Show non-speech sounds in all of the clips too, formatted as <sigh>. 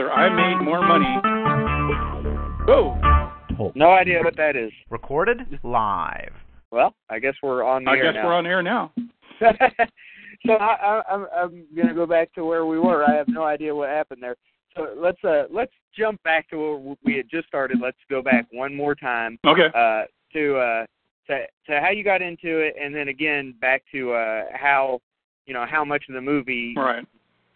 I made more money. Whoa. No idea what that is. Recorded live. Well, I guess we're on the I air guess now. we're on air now. <laughs> so I, I, I'm I'm gonna go back to where we were. I have no idea what happened there. So let's uh let's jump back to where we had just started. Let's go back one more time Okay. uh to uh to to how you got into it, and then again back to uh how you know how much of the movie Right.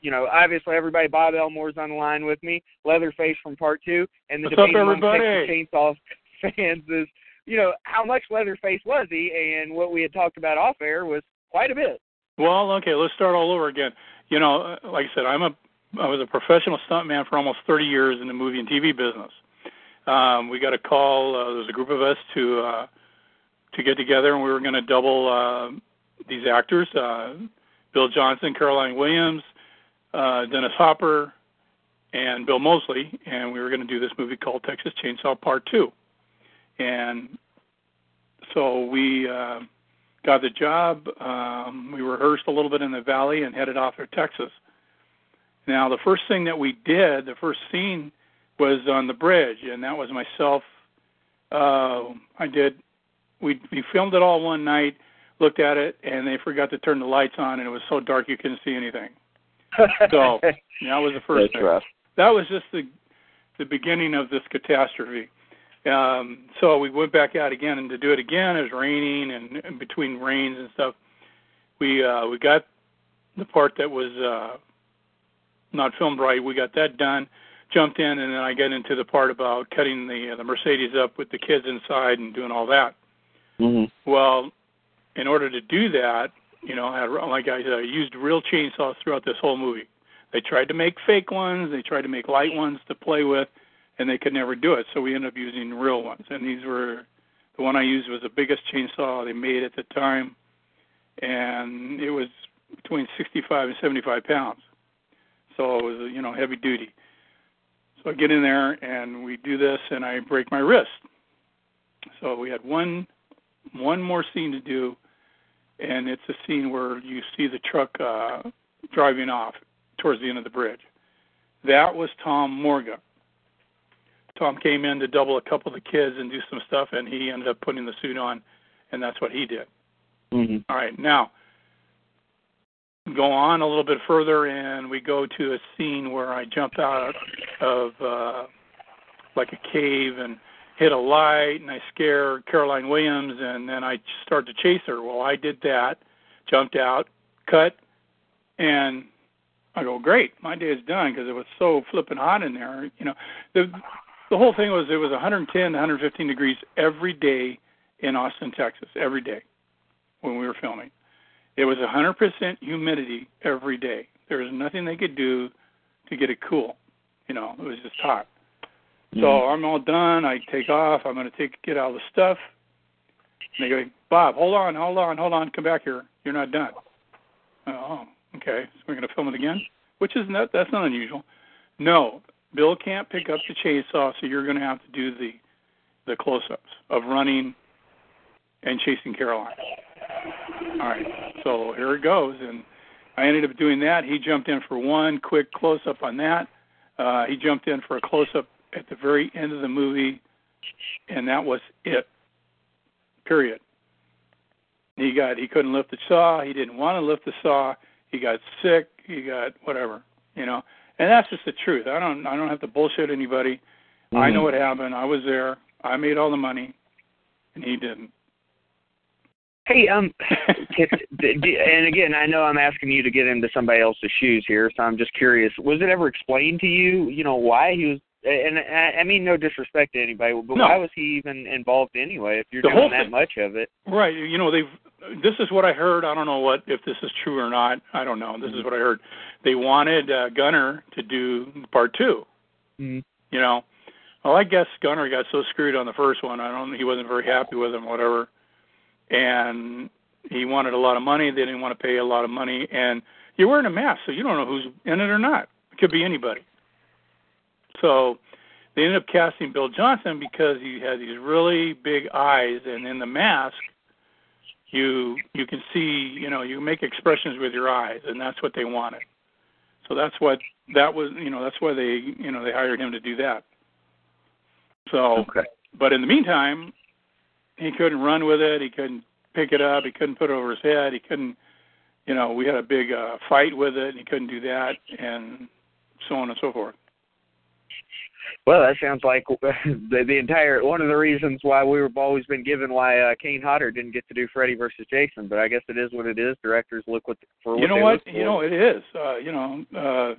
You know, obviously everybody, Bob Elmore's on the line with me, Leatherface from part two, and the What's up, debate among? Texas Chainsaw fans is, you know, how much Leatherface was he? And what we had talked about off air was quite a bit. Well, okay, let's start all over again. You know, uh, like I said, I'm a I was a professional stuntman for almost 30 years in the movie and TV business. Um, we got a call. Uh, there was a group of us to uh, to get together, and we were going to double uh, these actors: uh, Bill Johnson, Caroline Williams, uh, Dennis Hopper, and Bill Moseley, and we were going to do this movie called Texas Chainsaw Part Two. And so we uh, got the job. Um, we rehearsed a little bit in the valley and headed off to Texas. Now, the first thing that we did, the first scene, was on the bridge, and that was myself. Uh, I did. We we filmed it all one night, looked at it, and they forgot to turn the lights on, and it was so dark you couldn't see anything. So <laughs> that was the first That's thing rough. that was just the the beginning of this catastrophe. Um, so we went back out again, and to do it again, it was raining, and, and between rains and stuff, we uh, we got the part that was uh, not filmed right. We got that done, jumped in, and then I got into the part about cutting the uh, the Mercedes up with the kids inside and doing all that. hmm Well, in order to do that, you know, had, like I said, I used real chainsaws throughout this whole movie. They tried to make fake ones, they tried to make light ones to play with, and they could never do it. So we ended up using real ones. And these were the one I used was the biggest chainsaw they made at the time, and it was between 65 and 75 pounds. So it was, you know, heavy duty. So I get in there and we do this, and I break my wrist. So we had one one more scene to do, and it's a scene where you see the truck uh, driving off towards the end of the bridge. That was Tom Morga. Tom came in to double a couple of the kids and do some stuff, and he ended up putting the suit on, and that's what he did. hmm All right, now go on a little bit further, and we go to a scene where I jump out of uh, like a cave and hit a light, and I scare Caroline Williams, and then I start to chase her. Well, I did that, jumped out, cut, and I go, great, my day is done because it was so flipping hot in there. You know, the the whole thing was it was 110 to 115 degrees every day in Austin, Texas, every day when we were filming. It was 100% humidity every day. There was nothing they could do to get it cool. You know, it was just hot. So I'm all done. I take off. I'm going to take get all the stuff. And they go, Bob, hold on, hold on, hold on. Come back here. You're not done. Oh, okay. So we're going to film it again, which is not that's not unusual. No, Bill can't pick up the chainsaw, so you're going to have to do the the close-ups of running and chasing Caroline. All right, so here it goes, and I ended up doing that. He jumped in for one quick close-up on that. Uh, he jumped in for a close-up at the very end of the movie, and that was it. Period. He got he couldn't lift the saw. He didn't want to lift the saw. He got sick. He got whatever, you know. And that's just the truth. I don't I don't have to bullshit anybody. I know what happened. I was there. I made all the money, and he didn't. Hey, um, <laughs> and again, I know I'm asking you to get into somebody else's shoes here, so I'm just curious. Was it ever explained to you, you know, why he was? And I, I mean, no disrespect to anybody, but No. why was he even involved anyway? If you're The doing that thing- much of it, Right. You know, they've. This is what I heard. I don't know what if this is true or not. I don't know. This is what I heard. They wanted uh, Gunnar to do part two. mm-hmm. You know. Well, I guess Gunnar got so screwed on the first one. I don't. Know he wasn't very happy with him, whatever. And he wanted a lot of money. They didn't want to pay a lot of money. And you're wearing a mask, so you don't know who's in it or not. It could be anybody. So they ended up casting Bill Johnson because he had these really big eyes, and in the mask, you you can see, you know, you make expressions with your eyes, and that's what they wanted. So that's what that was you know that's why they you know they hired him to do that. So, Okay. but in the meantime, he couldn't run with it. He couldn't pick it up. He couldn't put it over his head. He couldn't, you know, we had a big uh, fight with it. And he couldn't do that, and so on and so forth. Well, that sounds like <laughs> the the entire one of the reasons why we've always been given why uh, Kane Hodder didn't get to do Freddy versus Jason. But I guess it is what it is. Directors look what for you know they what? look for. You know it is. Uh, you know, uh,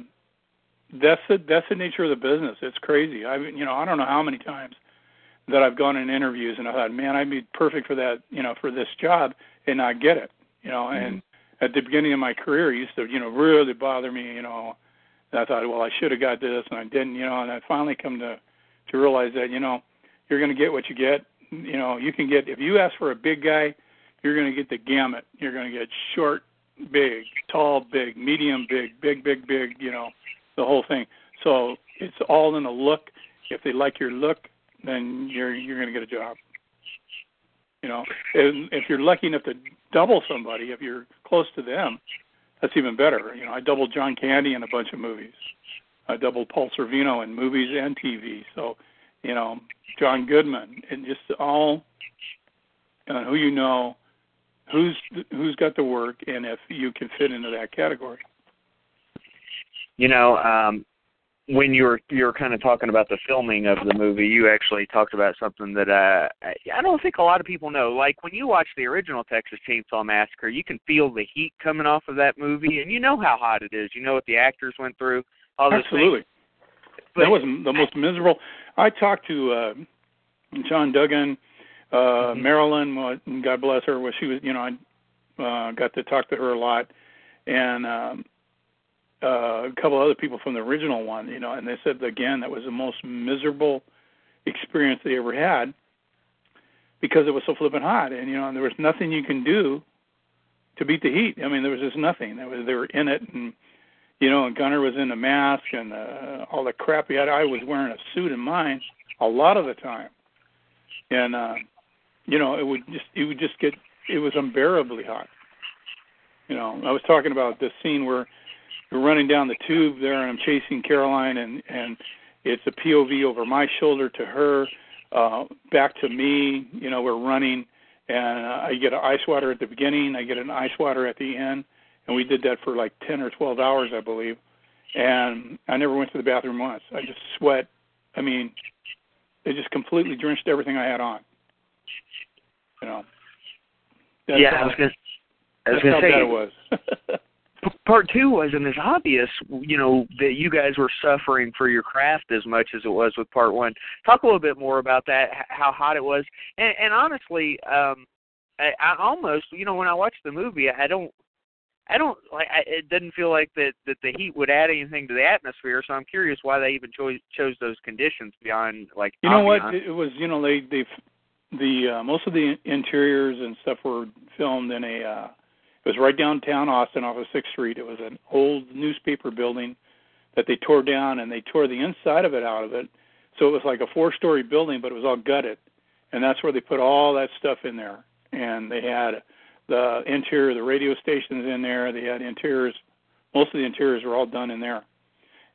that's the that's the nature of the business. It's crazy. I mean, you know, I don't know how many times that I've gone in interviews and I thought, man, I'd be perfect for that, you know, for this job, and I get it. You know, and at the beginning of my career, it used to, you know, really bother me. You know, and I thought, well, I should have got this, and I didn't. You know, and I finally come to to realize that, you know, you're going to get what you get. You know, you can get if you ask for a big guy, you're going to get the gamut. You're going to get short, big, tall, big, medium, big, big, big, big. You know, the whole thing. So it's all in the look. If they like your look, then you're you're going to get a job. You know, and if you're lucky enough to double somebody, if you're close to them, that's even better. You know, I doubled John Candy in a bunch of movies. I doubled Paul Sorvino in movies and TV. So, you know, John Goodman, and just all uh, who you know, who's who's got the work, and if you can fit into that category. You know, um, when you were you were kind of talking about the filming of the movie, you actually talked about something that uh, I I don't think a lot of people know. Like when you watch the original Texas Chainsaw Massacre, you can feel the heat coming off of that movie, and you know how hot it is. You know what the actors went through. All those Absolutely. But- that was the most miserable. I talked to uh, John Dugan, uh, Mhm. Marilyn, God bless her. Was she was, you know, I uh, got to talk to her a lot, and um, uh, a couple other people from the original one, you know, and they said again that was the most miserable experience they ever had because it was so flippin' hot, and you know, and there was nothing you can do to beat the heat. I mean, there was just nothing. There was they were in it, and you know, and Gunnar was in a mask and uh, all the crap he had. I was wearing a suit in mine a lot of the time, and uh, you know, it would just it would just get it was unbearably hot. You know, I was talking about this scene where we're running down the tube there, and I'm chasing Caroline, and and it's a POV over my shoulder to her, uh, back to me. You know, we're running, and uh, I get an ice water at the beginning, I get an ice water at the end, and we did that for like 10 or 12 hours, I believe. And I never went to the bathroom once. I just sweat. I mean, it just completely drenched everything I had on. You know. That's yeah, how, I was gonna. I was that's how gonna say bad it was. <laughs> p- part two wasn't as obvious, you know, that you guys were suffering for your craft as much as it was with part one. Talk a little bit more about that, how hot it was, and, and honestly, um, I, I almost, you know, when I watch the movie, I don't. I don't like. I, it doesn't feel like that that the heat would add anything to the atmosphere. So I'm curious why they even chose chose those conditions beyond like. You know what? It was you know they they the uh, most of the interiors and stuff were filmed in a. uh It was right downtown Austin, off of Sixth Street. It was an old newspaper building that they tore down, and they tore the inside of it out of it. So it was like a four-story building, but it was all gutted, and that's where they put all that stuff in there. And they had the interior, of the radio stations in there. They had interiors. Most of the interiors were all done in there.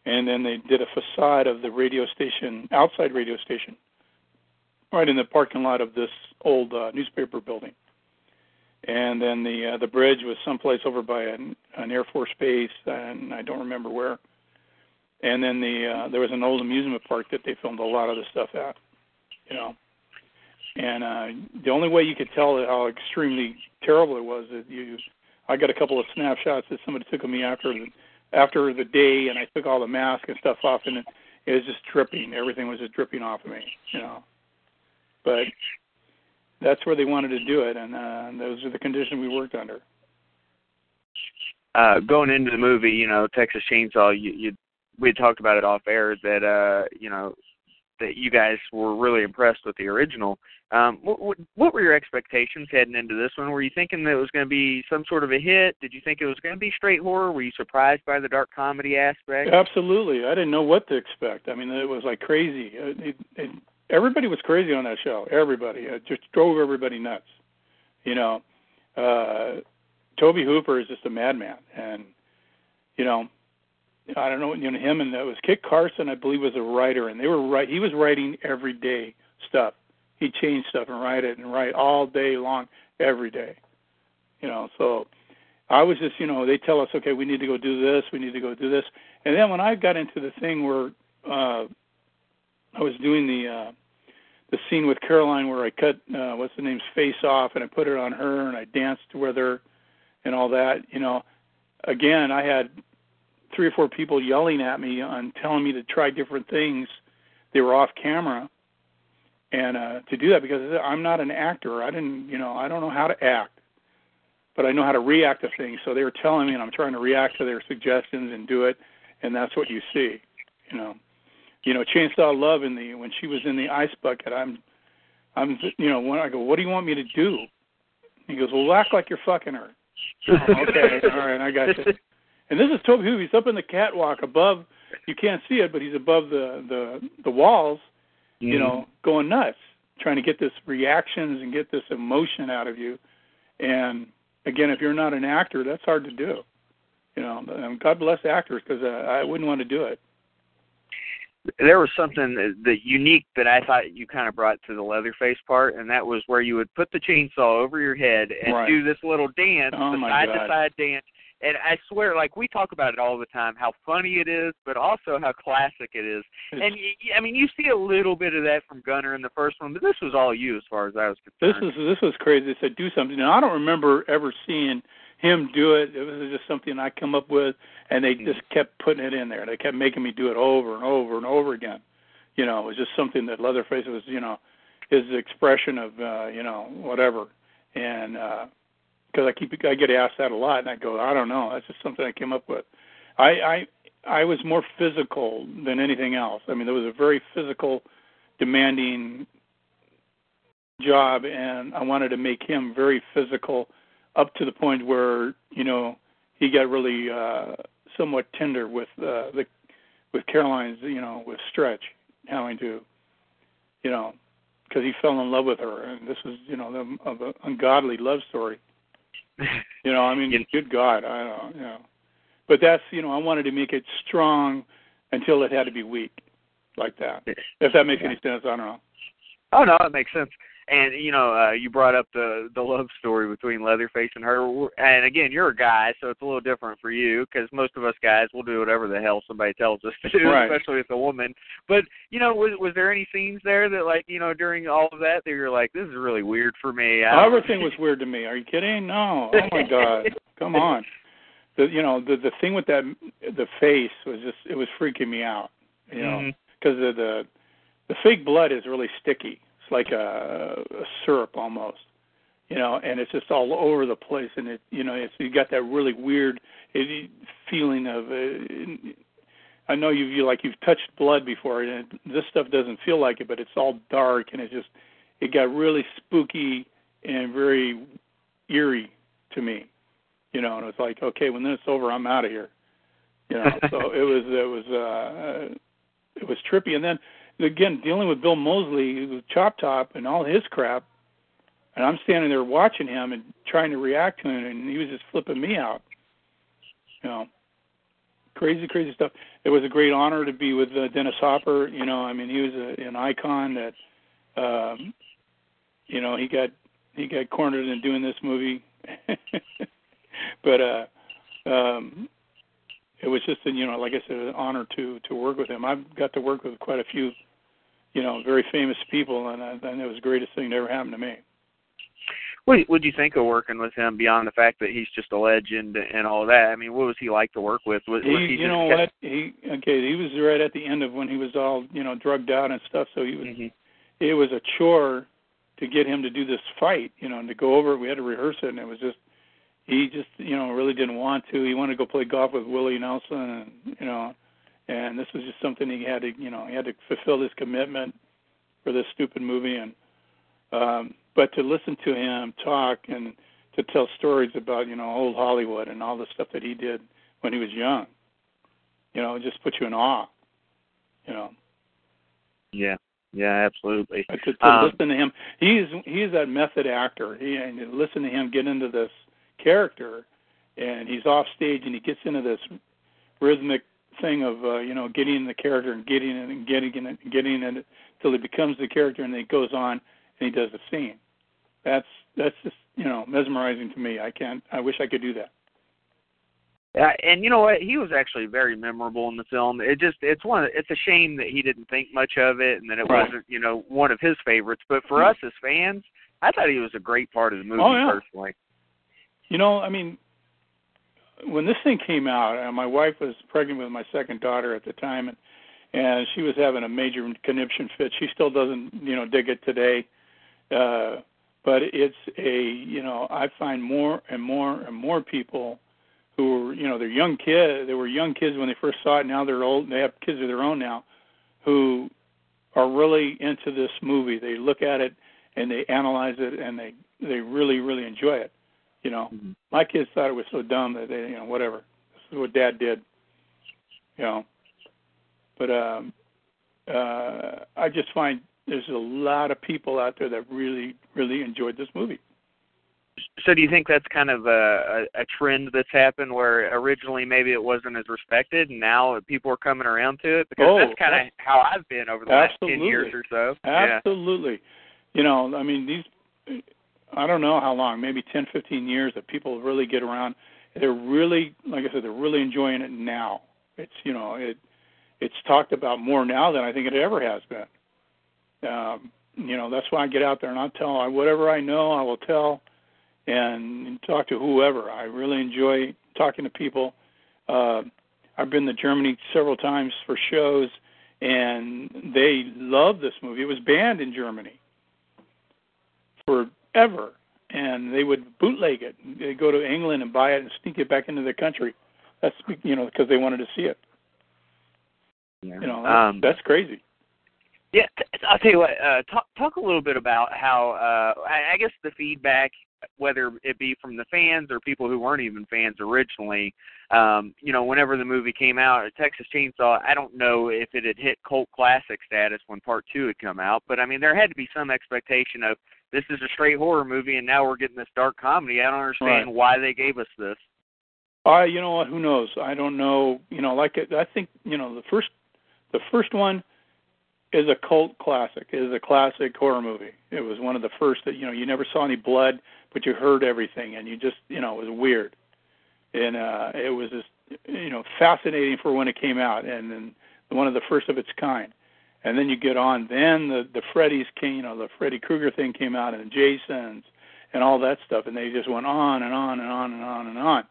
And then they did a facade of the radio station, outside radio station, right in the parking lot of this old uh, newspaper building. And then the uh, the bridge was someplace over by an, an Air Force base, and I don't remember where. And then the uh, there was an old amusement park that they filmed a lot of the stuff at, you know. And uh, the only way you could tell how extremely terrible it was is you. I got a couple of snapshots that somebody took of me after the after the day, and I took all the mask and stuff off, and it, it was just dripping. Everything was just dripping off of me, you know. But that's where they wanted to do it, and uh, those are the conditions we worked under. uh going into the movie, you know, Texas Chainsaw, you, you we had talked about it off air that uh, you know, that you guys were really impressed with the original. Um what what, what were your expectations heading into this one? Were you thinking that it was going to be some sort of a hit? Did you think it was going to be straight horror? Were you surprised by the dark comedy aspect? Absolutely, I didn't know what to expect. I mean, it was like crazy. It, it, it, everybody was crazy on that show. Everybody, it just drove everybody nuts. You know, uh, Tobe Hooper is just a madman, and you know, I don't know, you know him and it was Kit Carson, I believe, was a writer, and they were right. He was writing every day stuff. He'd change stuff and write it and write all day long, every day. You know, so I was just, you know, they tell us, okay, we need to go do this, we need to go do this, and then when I got into the thing where uh, I was doing the uh, the scene with Caroline where I cut uh, what's the name's face off and I put it on her and I danced with her and all that, you know, again I had three or four people yelling at me on telling me to try different things. They were off camera, and uh, to do that because I'm not an actor. I didn't, you know, I don't know how to act, but I know how to react to things. So they were telling me, and I'm trying to react to their suggestions and do it, and that's what you see, you know. You know, Chainsaw Love in the when she was in the ice bucket, I'm, I'm, you know, when I go, what do you want me to do? He goes, well, act like you're fucking her. <laughs> okay, all right, I got you. And this is Tobe Hooper. He's up in the catwalk above. You can't see it, but he's above the the the walls. Mm-hmm. You know, going nuts, trying to get this reactions and get this emotion out of you. And again, if you're not an actor, that's hard to do. You know, and God bless actors because uh, I wouldn't want to do it. There was something that, unique that I thought you kind of brought to the Leatherface part, and that was where you would put the chainsaw over your head and right. do this little dance, oh the side to side dance and I swear, like we talk about it all the time, how funny it is, but also how classic it is. And I mean, you see a little bit of that from Gunnar in the first one, but this was all you as far as I was concerned. This is this was crazy. They said do something. Now I don't remember ever seeing him do it. It was just something I come up with, and they just kept putting it in there. They kept making me do it over and over and over again. You know, it was just something that Leatherface was, you know, his expression of, uh, you know, whatever. And uh, because I keep I get asked that a lot, and I go, I don't know. That's just something I came up with. I I I was more physical than anything else. I mean, there was a very physical, demanding job, and I wanted to make him very physical, up to the point where you know he got really uh, somewhat tender with uh, the with Caroline's, you know, with Stretch having to, you know, because he fell in love with her, and this was, you know, the, of an ungodly love story <laughs> you know, I mean, you, good God, I don't, you know. But that's, you know, I wanted to make it strong until it had to be weak, like that. If that makes yeah. any sense, I don't know. Oh no, it makes sense. And you know, uh, you brought up the the love story between Leatherface and her. And again, you're a guy, so it's a little different for you because most of us guys will do whatever the hell somebody tells us to do, right. especially with a woman. But you know, was was there any scenes there that, like, you know, during all of that, that you're like, this is really weird for me? Everything was <laughs> weird to me. Are you kidding? No. Oh my God. Come on. The you know the the thing with that the face was just it was freaking me out. You know because mm-hmm. the the the fake blood is really sticky like a, a syrup almost, you know, and it's just all over the place, and it, you know, it's you got that really weird it, feeling of. Uh, I know you've you like you've touched blood before, and this stuff doesn't feel like it, but it's all dark, and it just it got really spooky and very eerie to me, you know, and it was like, okay, when this is over, I'm out of here, you know. so <laughs> it was it was uh, it was trippy, and then again dealing with Bill Moseley with Chop Top and all his crap, and I'm standing there watching him and trying to react to him, and he was just flipping me out. You know, crazy, crazy stuff. It was a great honor to be with uh, Dennis Hopper. You know, I mean, he was a, an icon that, um, you know, he got he got cornered in doing this movie, <laughs> but uh, um, it was just, you know, like I said, an honor to to work with him. I've got to work with quite a few you know, very famous people, and, uh, and it was the greatest thing that ever happened to me. What would you think of working with him beyond the fact that he's just a legend and all that? I mean, what was he like to work with? Was, he, was he you know what? He okay. He was right at the end of when he was all you know drugged out and stuff. So he was. Mm-hmm. It was a chore to get him to do this fight, you know, and to go over it. We had to rehearse it, and it was just he just you know really didn't want to. He wanted to go play golf with Willie Nelson, and you know, and this was just something he had to you know he had to fulfill his commitment for this stupid movie. And um but to listen to him talk and to tell stories about you know old Hollywood and all the stuff that he did when he was young you know it just puts you in awe you know. Yeah. Yeah absolutely. But to, to um, listen to him he's he's that method actor. He and listen to him get into this character and he's off stage and he gets into this rhythmic thing of uh, you know getting in the character and getting it and getting it and getting it until he becomes the character and then he goes on and he does the scene. That's that's just you know mesmerizing to me. I can't. I wish I could do that. Yeah, and you know what? He was actually very memorable in the film. It just it's one it's a shame that he didn't think much of it and that it Right. wasn't, you know, one of his favorites. But for Mhm. us as fans, I thought he was a great part of the movie Oh, yeah. personally. You know, I mean, when this thing came out, uh, my wife was pregnant with my second daughter at the time, and and she was having a major conniption fit. She still doesn't, you know, dig it today. Uh, but it's a, you know, I find more and more and more people who were, you know, they're young kids. They were young kids when they first saw it. Now they're old. They have kids of their own now, who are really into this movie. They look at it and they analyze it, and they they really really enjoy it. You know, Mhm. my kids thought it was so dumb that they, you know, whatever. This is what Dad did. You know, but um, uh, I just find there's a lot of people out there that really, really enjoyed this movie. So do you think that's kind of a, a, a trend that's happened where originally maybe it wasn't as respected and now people are coming around to it? Because Oh, that's kind of how I've been over the last ten years or so. Yeah. Absolutely. You know, I mean, these, I don't know how long, maybe 10, 15 years that people really get around. They're really, like I said, they're really enjoying it now. It's, you know, it, it's talked about more now than I think it ever has been. Um, you know, that's why I get out there and I'll tell I, whatever I know, I will tell and talk to whoever. I really enjoy talking to people. Uh, I've been to Germany several times for shows, and they love this movie. It was banned in Germany forever, and they would bootleg it. They'd go to England and buy it and sneak it back into the country. That's you know because they wanted to see it. Yeah. You know, that's, um, that's crazy. Yeah, t- I'll tell you what. Uh, talk talk a little bit about how uh, I, I guess the feedback, whether it be from the fans or people who weren't even fans originally. Um, you know, whenever the movie came out, Texas Chainsaw. I don't know if it had hit cult classic status when Part Two had come out, but I mean, there had to be some expectation of this is a straight horror movie, and now we're getting this dark comedy. I don't understand Right. why they gave us this. I, you know what? Who knows? I don't know. You know, like I think you know the first, the first one is a cult classic. Is a classic horror movie. It was one of the first that you know you never saw any blood, but you heard everything, and you just you know it was weird, and uh, it was just you know fascinating for when it came out, and then one of the first of its kind. And then you get on. Then the the Freddy's came, you know, the Freddy Krueger thing came out, and Jason's, and all that stuff, and they just went on and on and on and on and on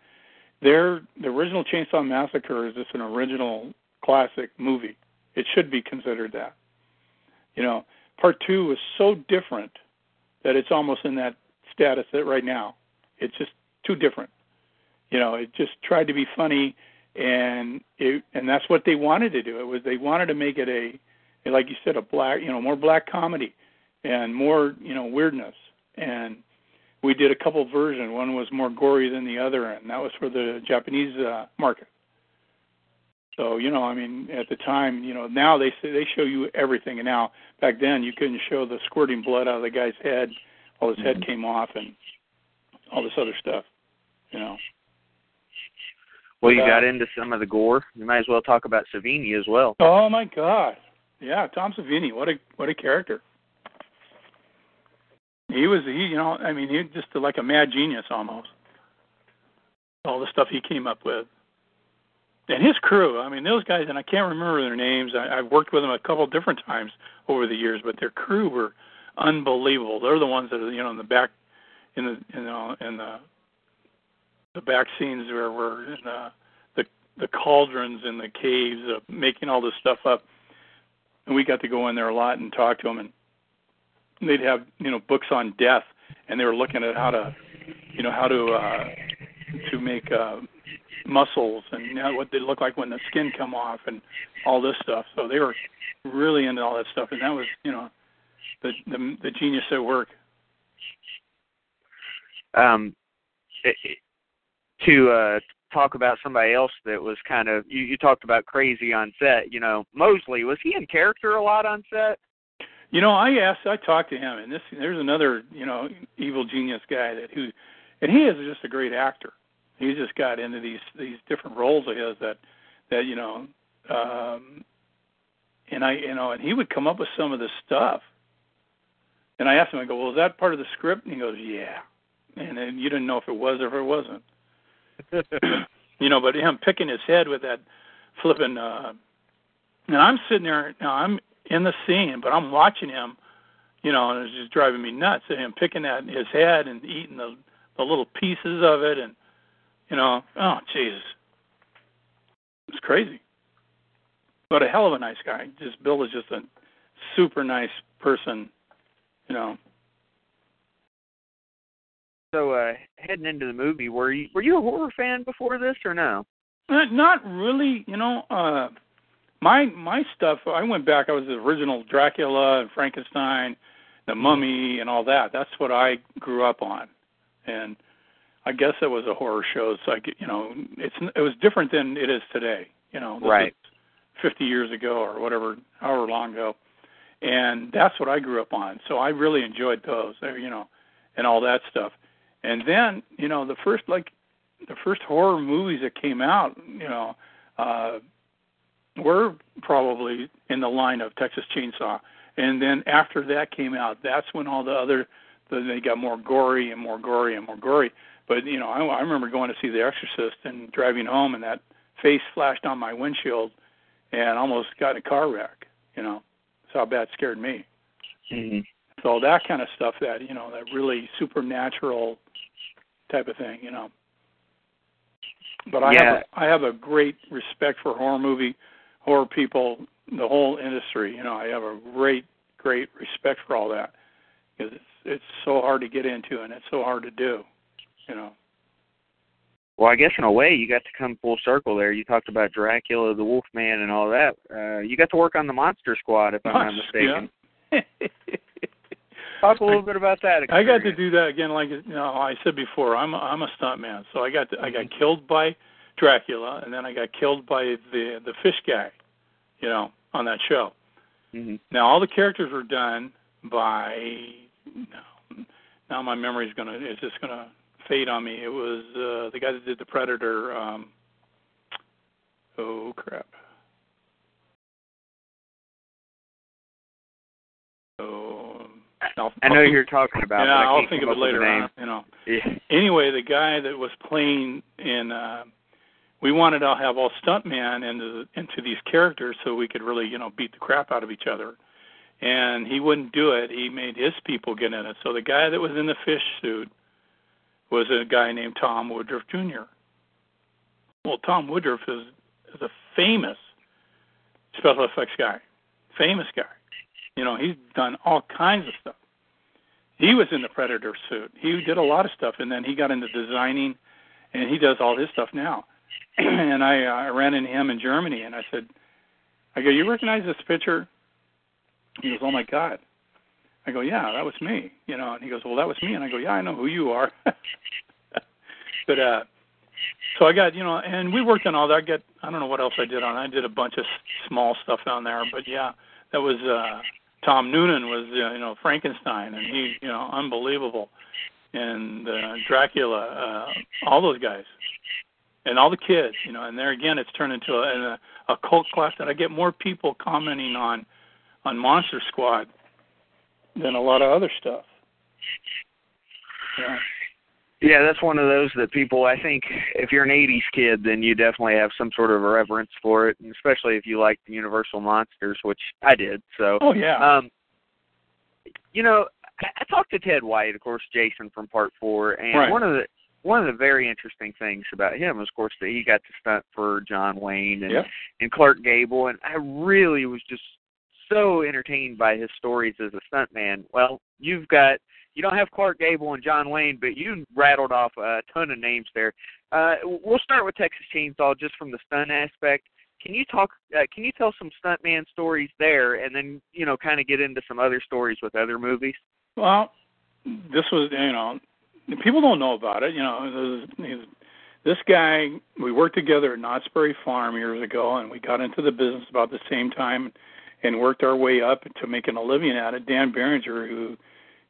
their the original Chainsaw Massacre is just an original classic movie. It should be considered that. You know, part two is so different that it's almost in that status that right now. It's just too different. You know, it just tried to be funny and it and that's what they wanted to do. It was they wanted to make it a like you said, a black you know, more black comedy and more, you know, weirdness. And we did a couple versions. One was more gory than the other, and that was for the Japanese uh, market. So you know, I mean, at the time, you know, now they say they show you everything, and now back then you couldn't show the squirting blood out of the guy's head, while his head came off, and all this other stuff. You know. Well, you Uh, got into some of the gore. You might as well talk about Savini as well. Oh my God! Yeah, Tom Savini, what a what a character. He was he, you know, I mean, he just like a mad genius almost. All the stuff he came up with, and his crew. I mean, those guys, and I can't remember their names. I, I've worked with them a couple different times over the years, but their crew were unbelievable. They're the ones that are, you know, in the back, in the, you know, in the the back scenes where we're in the the the cauldrons and the caves, uh, making all this stuff up. And we got to go in there a lot and talk to them, and they'd have you know books on death, and they were looking at how to, you know, how to uh, to make uh, muscles and you know, what they look like when the skin come off and all this stuff. So they were really into all that stuff, and that was you know the the, the genius at work. um to uh talk about somebody else that was kind of you, you talked about crazy on set you know Moseley was he in character a lot on set You know, I asked, I talked to him, and this there's another, you know, evil genius guy that who, and he is just a great actor. He's just got into these these different roles of his that that you know um, and I, you know, and he would come up with some of this stuff. And I asked him, I go, well, is that part of the script? And he goes, yeah. And then you didn't know if it was or if it wasn't. <laughs> you know, but him picking his head with that flipping, uh, and I'm sitting there, now I'm in the scene, but I'm watching him, you know, and it's just driving me nuts. And him picking at his head and eating the the little pieces of it, and you know, oh Jesus, it's crazy. But a hell of a nice guy. Just Bill is just a super nice person, you know. So, uh, heading into the movie, were you were you a horror fan before this or no? Not, not really. You know, uh, my my stuff. I went back. I was the original Dracula and Frankenstein, the Mummy, and all that. That's what I grew up on, and I guess it was a horror show. It's like you know, it's it was different than it is today. You know, right. 50 years ago or whatever, however long ago, and that's what I grew up on. So I really enjoyed those, uh, you know, and all that stuff. And then, you know, the first like the first horror movies that came out, you know, uh, were probably in the line of Texas Chainsaw. And then after that came out, that's when all the other the, they got more gory and more gory and more gory. But you know, I, I remember going to see The Exorcist and driving home, and that face flashed on my windshield, and almost got in a car wreck. You know, that's how bad it scared me. Mm-hmm. So that kind of stuff, that you know, that really supernatural type of thing, you know. But I Yeah. have a, I have a great respect for horror movie, horror people, the whole industry. You know, I have a great great respect for all that because it's it's so hard to get into and it's so hard to do. You know. Well, I guess in a way you got to come full circle there. You talked about Dracula, the Wolfman, and all that. Uh, you got to work on the Monster Squad, if I'm not mistaken. Yeah. <laughs> Talk a little bit about that. I got to do that again. Like you know, I said before, I'm a, I'm a stunt man, so I got to, I got killed by Dracula, and then I got killed by the the fish guy, you know, on that show. Mhm. Now all the characters were done by. Now, now my memory's gonna is just gonna fade on me. It was uh, the guy that did the Predator. Um, oh crap. Oh, I'll- I know you're talking about. yeah, I'll think of it up with the later on. You know. Yeah. Anyway, the guy that was playing in, uh, we wanted to have all stuntmen into into these characters so we could really, you know, beat the crap out of each other. And he wouldn't do it. He made his people get in it. So the guy that was in the fish suit was a guy named Tom Woodruff Jr. Well, Tom Woodruff is is a famous special effects guy, famous guy. You know, he's done all kinds of stuff. He was in the Predator suit. He did a lot of stuff, and then he got into designing, and he does all his stuff now. <clears throat> and I, uh, I ran into him in Germany, and I said, I go, you recognize this picture? He goes, oh my God. I go, yeah, that was me. You know, and he goes, well, that was me. And I go, yeah, I know who you are. <laughs> but uh, so I got, you know, and we worked on all that. I got, I don't know what else I did on. I did a bunch of small stuff down there, but yeah, that was uh Tom Noonan was you know Frankenstein, and he you know unbelievable, and uh, Dracula, uh, all those guys, and all the kids, you know, and there again it's turned into a, a, a cult class that I get more people commenting on on Monster Squad than a lot of other stuff. Yeah. Yeah, that's one of those that people. I think if you're an '80s kid, then you definitely have some sort of a reverence for it, and especially if you like the Universal monsters, which I did. So, Oh yeah. um, you know, I, I talked to Ted White, of course, Jason from Part Four, and Right. one of the one of the very interesting things about him, of course, that he got to stunt for John Wayne and Yep. and Clark Gable, and I really was just so entertained by his stories as a stuntman. Well, you've got you don't have Clark Gable and John Wayne, but you rattled off a ton of names there. Uh, we'll start with Texas Chainsaw just from the stunt aspect. Can you talk? Uh, can you tell some stuntman stories there, and then you know, kind of get into some other stories with other movies? Well, this was you know, people don't know about it. You know, this, this guy we worked together at Knott's Berry Farm years ago, and we got into the business about the same time, and worked our way up to making a living at it. Dan Behringer, who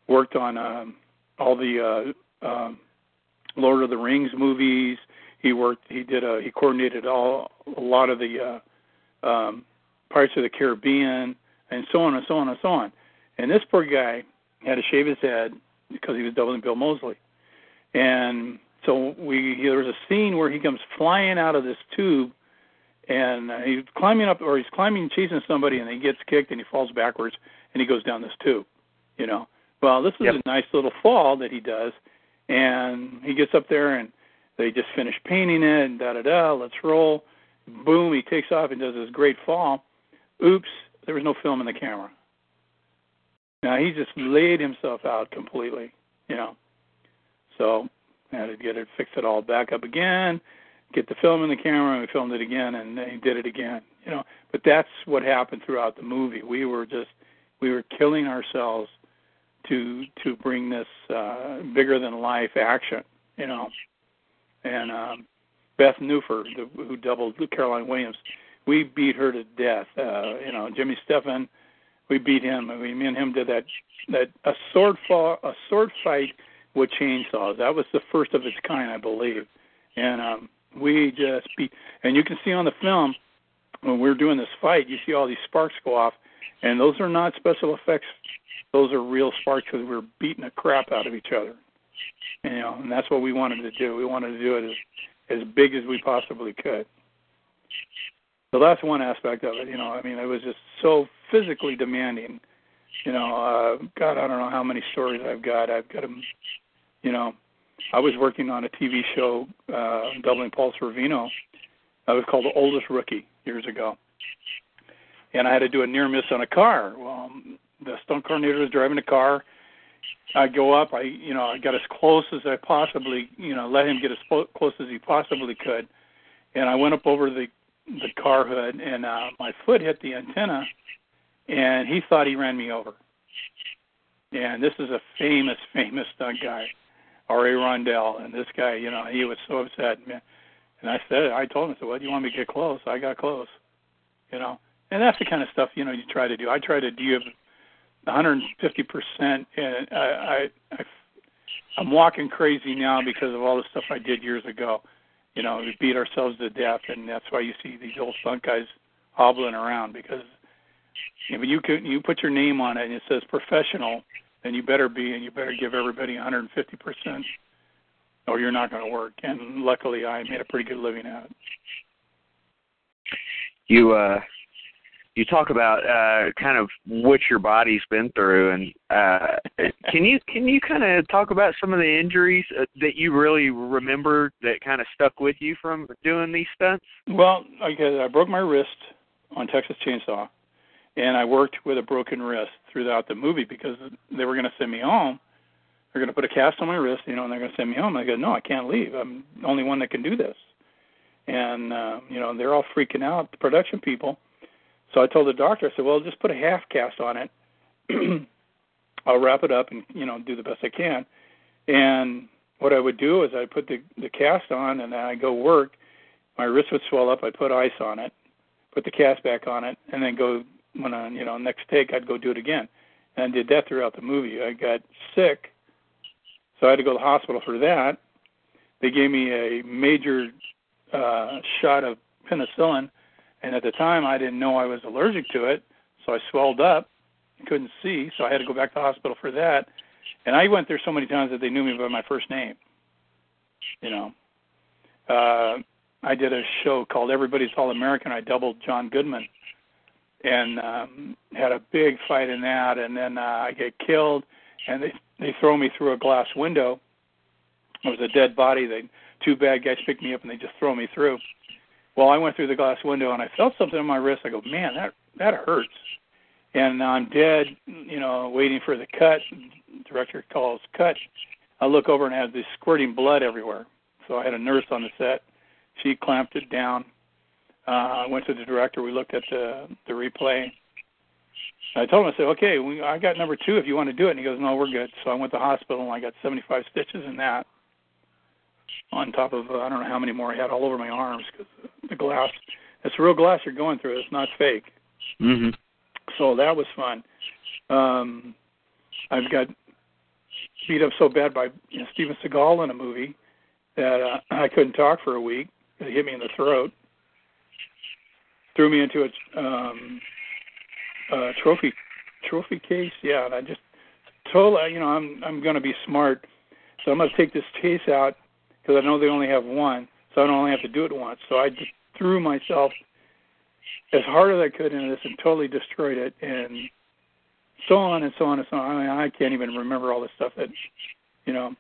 worked on um, all the uh, um, Lord of the Rings movies. He worked. He did. A, he coordinated all a lot of the uh, um, Pirates of the Caribbean, and so on and so on and so on. And this poor guy had to shave his head because he was doubling Bill Moseley. And so we there was a scene where he comes flying out of this tube and uh, he's climbing up or he's climbing chasing somebody and he gets kicked and he falls backwards and he goes down this tube you know? Well this is Yep. a nice little fall that he does and he gets up there and they just finish painting it and da da da let's roll. Boom he takes off and does this great fall. Oops there was no film in the camera. Now he just laid himself out completely you know? So I had to get it fix it all back up again get the film in the camera and we filmed it again and then he did it again you know. But that's what happened throughout the movie. We were just we were killing ourselves to to bring this uh bigger than life action you know. And um Beth Newford the, who doubled Caroline Williams we beat her to death. Uh you know Jimmy Stephan we beat him. I mean me and him did that that a sword fall a sword fight with chainsaws. That was the first of its kind I believe. And um we just beat and you can see on the film when we're doing this fight you see all these sparks go off and those are not special effects. Those are real sparks because we're beating the crap out of each other. You know and that's what we wanted to do. We wanted to do it as as big as we possibly could. So that's one aspect of it you know i mean it was just so physically demanding. You know uh god i don't know how many stories i've got. I've got them you know I was working on a TV show, uh, doubling Paul Sorvino. I was called The Oldest Rookie years ago. And I had to do a near miss on a car. Well, um, the stunt coordinator was driving the car. I go up. I, you know, I got as close as I possibly, you know, let him get as close as he possibly could. And I went up over the the car hood, and uh, my foot hit the antenna, and he thought he ran me over. And this is a famous, famous stunt guy. R.A. Rondell, and this guy, you know, he was so upset. And I said, I told him, I said, well, do you want me to get close? I got close, you know. And that's the kind of stuff, you know, you try to do. I try to do 150%, and I, I, I, I'm walking crazy now because of all the stuff I did years ago. You know, we beat ourselves to death, and that's why you see these old stunt guys hobbling around because you can, you put your name on it and it says professional, then you better be and you better give everybody 150% or you're not going to work. And luckily I made a pretty good living at it. You uh you talk about uh kind of what your body's been through and uh <laughs> can you can you kind of talk about some of the injuries uh, that you really remember that kind of stuck with you from doing these stunts? Well, I I broke my wrist on Texas Chainsaw and I worked with a broken wrist throughout the movie because they were going to send me home. They're going to put a cast on my wrist, you know, and they're going to send me home. I go, no, I can't leave. I'm the only one that can do this. And uh, you know, they're all freaking out, the production people. So I told the doctor, I said, well, just put a half cast on it. <clears throat> I'll wrap it up and you know do the best I can. And what I would do is I put the the cast on and then I go work. My wrist would swell up. I put ice on it, put the cast back on it, and then go when on. you know next take I'd go do it again. And I did that throughout the movie. I got sick, so I had to go to the hospital for that. They gave me a major uh, shot of penicillin, and at the time I didn't know I was allergic to it, so I swelled up, couldn't see, so I had to go back to the hospital for that. And I went there so many times that they knew me by my first name. You know, uh, I did a show called Everybody's All American. I doubled John Goodman, and um, had a big fight in that. And then uh, I get killed, and they they throw me through a glass window. It was a dead body. They two bad guys picked me up and they just throw me through. Well, I went through the glass window and I felt something on my wrist. I go, man, that that hurts. And I'm dead, you know, waiting for the cut. director calls cut. I look over and have this squirting blood everywhere. So I had a nurse on the set. She clamped it down. Uh, I went to the director. We looked at the the replay. I told him, I said, okay, we, I got number two if you want to do it. And he goes, no, we're good. So I went to the hospital and I got 75 stitches in that on top of uh, I don't know how many more I had all over my arms because the glass. It's real glass you're going through. It's not fake. Mhm. So that was fun. Um, I've got beat up so bad by you know, Steven Seagal in a movie that uh, I couldn't talk for a week. He hit me in the throat. Threw me into a um, uh, trophy trophy case. Yeah, and I just told you know I'm I'm going to be smart, so I'm going to take this case out because I know they only have one, so I don't only have to do it once. So I just threw myself as hard as I could into this and totally destroyed it, and so on and so on and so on. I mean, I can't even remember all the stuff that you know,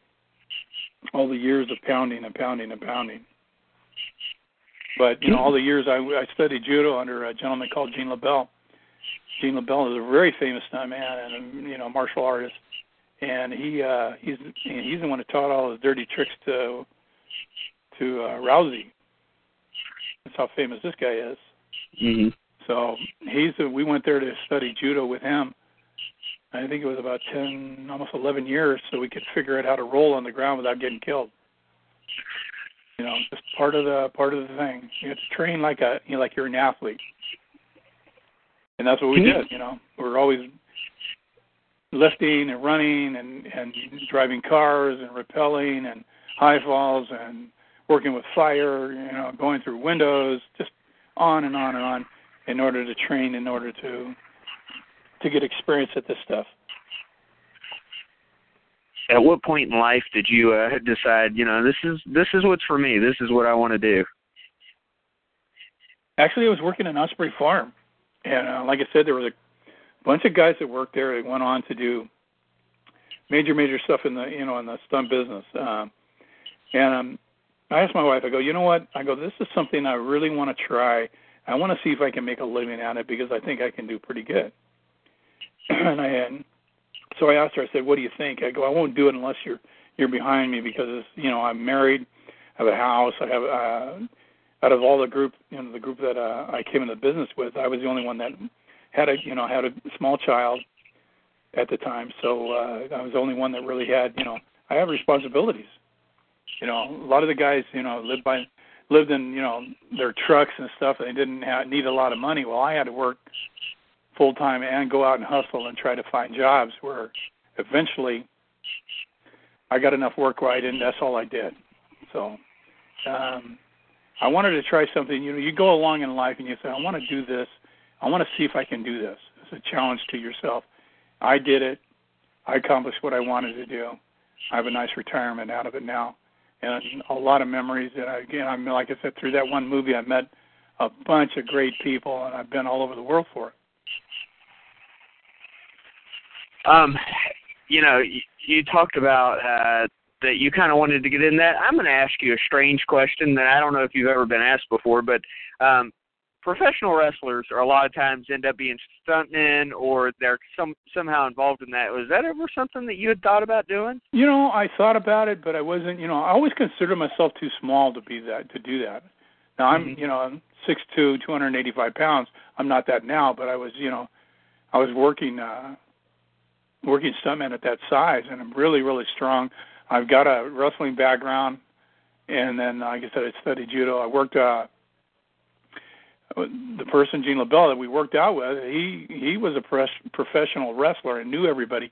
all the years of pounding and pounding and pounding. But you know, all the years I, I studied judo under a gentleman called Gene LeBell Gene LeBell is a very famous stuntman and you know martial artist, and he uh, he's he's the one that taught all the dirty tricks to to uh, Rousey. That's how famous this guy is. Mm-hmm. So he's a, we went there to study judo with him. I think it was about ten, almost eleven years, so we could figure out how to roll on the ground without getting killed. You know, just part of the part of the thing. You have to train like a you know, like you're an athlete and that's what we did. You know, we were always lifting and running and and driving cars and rappelling and high falls and working with fire. You know, going through windows, just on and on and on, in order to train, in order to to get experience at this stuff. At what point in life did you uh, decide, you know, this is this is what's for me. This is what I want to do. Actually, I was working in Knott's Berry Farm and uh, like I said, there was a bunch of guys that worked there that went on to do major, major stuff in the you know in the stunt business. Um, and um, I asked my wife, I go, you know what? I go, this is something I really want to try. I want to see if I can make a living at it because I think I can do pretty good. <clears throat> and I and so I asked her. I said, "What do you think?" I go, "I won't do it unless you're you're behind me because you know I'm married, I have a house, I have uh, out of all the group, you know, the group that uh, I came into business with, I was the only one that had a, you know, had a small child at the time. So uh, I was the only one that really had, you know, I have responsibilities. You know, a lot of the guys, you know, lived by, lived in, you know, their trucks and stuff. And they didn't have, need a lot of money. Well, I had to work full time and go out and hustle and try to find jobs. Where eventually, I got enough work where I. That's all I did. So. um I wanted to try something. You know, you go along in life and you say, I want to do this. I want to see if I can do this. It's a challenge to yourself. I did it. I accomplished what I wanted to do. I have a nice retirement out of it now, and a lot of memories. And I, again, I'm like I said, through that one movie, I met a bunch of great people, and I've been all over the world for it. Um, you know, you, you talked about uh, that you kind of wanted to get in that. I'm going to ask you a strange question that I don't know if you've ever been asked before, but um, professional wrestlers are a lot of times end up being stuntmen or they're some somehow involved in that. Was that ever something that you had thought about doing? You know, I thought about it, but I wasn't. You know, I always considered myself too small to be that to do that. Now I'm, mm-hmm. you know, I'm six two, two hundred and eighty five pounds. I'm not that now, but I was, you know, I was working uh working stuntman at that size, and I'm really, really strong. I've got a wrestling background, and then, like I said, I studied judo. I worked. uh the person Gene LeBell that we worked out with, he he was a pres- professional wrestler and knew everybody.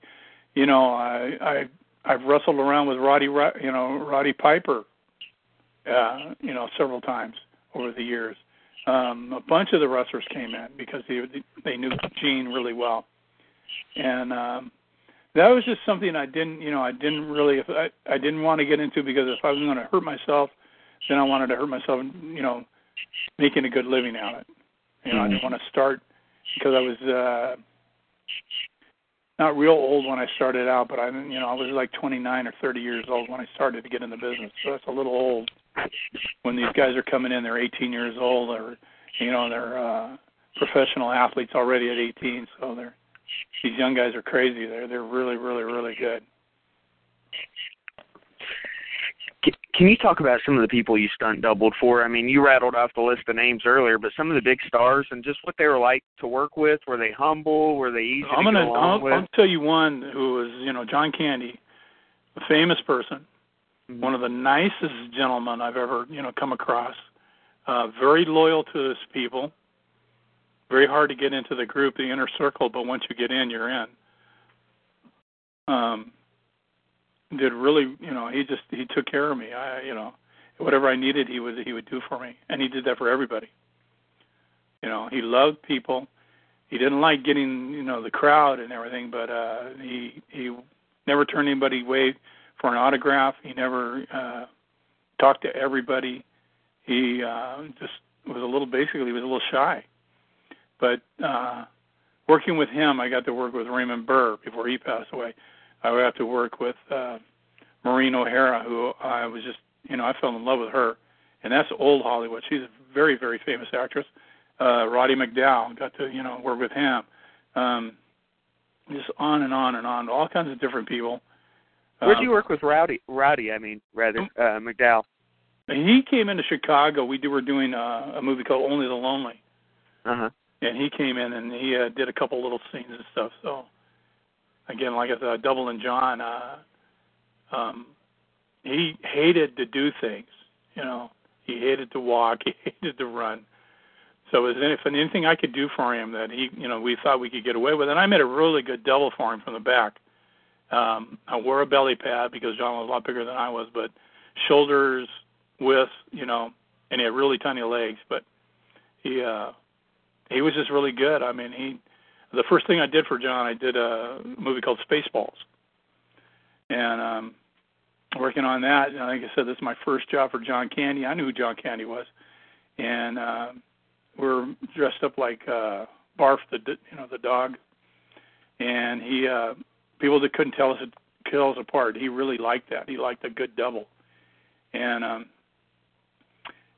You know, I I I've wrestled around with Roddy, you know, Roddy Piper, uh, you know, several times over the years. Um, a bunch of the wrestlers came in because they they knew Gene really well, and um, that was just something I didn't, you know, I didn't really, if I, I didn't want to get into because if I was going to hurt myself, then I wanted to hurt myself, you know, making a good living out of it. You know, mm-hmm. I didn't want to start because I was uh not real old when I started out, but I, you know, I was like 29 or 30 years old when I started to get in the business. So that's a little old. When these guys are coming in, they're 18 years old, or you know, they're uh, professional athletes already at 18, so they're these young guys are crazy. They're they're really really really good. Can you talk about some of the people you stunt doubled for? I mean, you rattled off the list of names earlier, but some of the big stars and just what they were like to work with. Were they humble? Were they easy I'm to gonna, go along I'll, with? I'll tell you one who was, you know, John Candy, a famous person, mm-hmm. one of the nicest gentlemen I've ever, you know, come across. Uh, very loyal to his people very hard to get into the group, the inner circle, but once you get in, you're in. Um, did really, you know, he just he took care of me. I, you know, whatever I needed, he would he would do for me, and he did that for everybody. You know, he loved people. He didn't like getting you know the crowd and everything, but uh, he he never turned anybody away for an autograph. He never uh, talked to everybody. He uh, just was a little basically he was a little shy. But uh, working with him, I got to work with Raymond Burr before he passed away. I got to work with uh, Maureen O'Hara, who I was just you know I fell in love with her, and that's old Hollywood. She's a very very famous actress. Uh, Roddy McDowall got to you know work with him. Um, just on and on and on, all kinds of different people. Where'd Um, you work with Rowdy? Rowdy, I mean, rather uh, McDowall. He came into Chicago. We do, were doing a, a movie called Only the Lonely, Uh huh. And he came in and he uh, did a couple little scenes and stuff. So again, like I said, Double and John, uh, um, he hated to do things. You know, he hated to walk. <laughs> He hated to run. So is if anything I could do for him that he, you know, we thought we could get away with, and I made a really good double for him from the back. Um, I wore a belly pad because John was a lot bigger than I was, but shoulders, width, you know, and he had really tiny legs. But he uh, he was just really good. I mean, he the first thing I did for John, I did a movie called Spaceballs, and um, working on that. And like I said, this is my first job for John Candy. I knew who John Candy was, and uh, we're dressed up like uh, Barf, the you know the dog, and he uh, people that couldn't tell us tell us apart. He really liked that. He liked a good double, and um,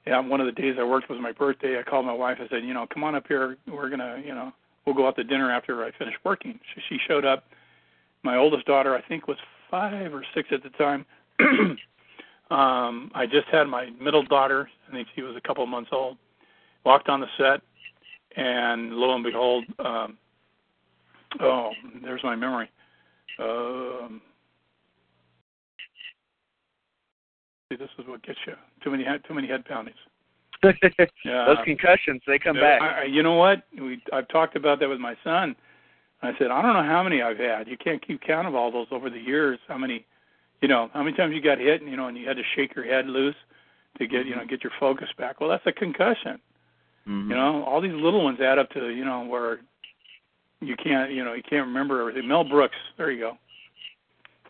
yeah, one of the days I worked was my birthday. I called my wife. I said, you know, come on up here. We're gonna, you know, we'll go out to dinner after I finish working. She, she showed up. My oldest daughter, I think, was five or six at the time. <clears throat> um, I just had my middle daughter. I think she was a couple of months old. Walked on the set, and lo and behold, um, oh, there's my memory. Um, see, this is what gets you too many head, too many head poundings. <laughs> Yeah. Those concussions, they come Yeah, back. I, you know what? We I've talked about that with my son. I said I don't know how many I've had. You can't keep count of all those over the years. How many, you know, how many times you got hit and you know and you had to shake your head loose to get you know get your focus back. Well, that's a concussion. Mhm. You know, all these little ones add up to you know where you can't you know you can't remember everything. Mel Brooks, there you go.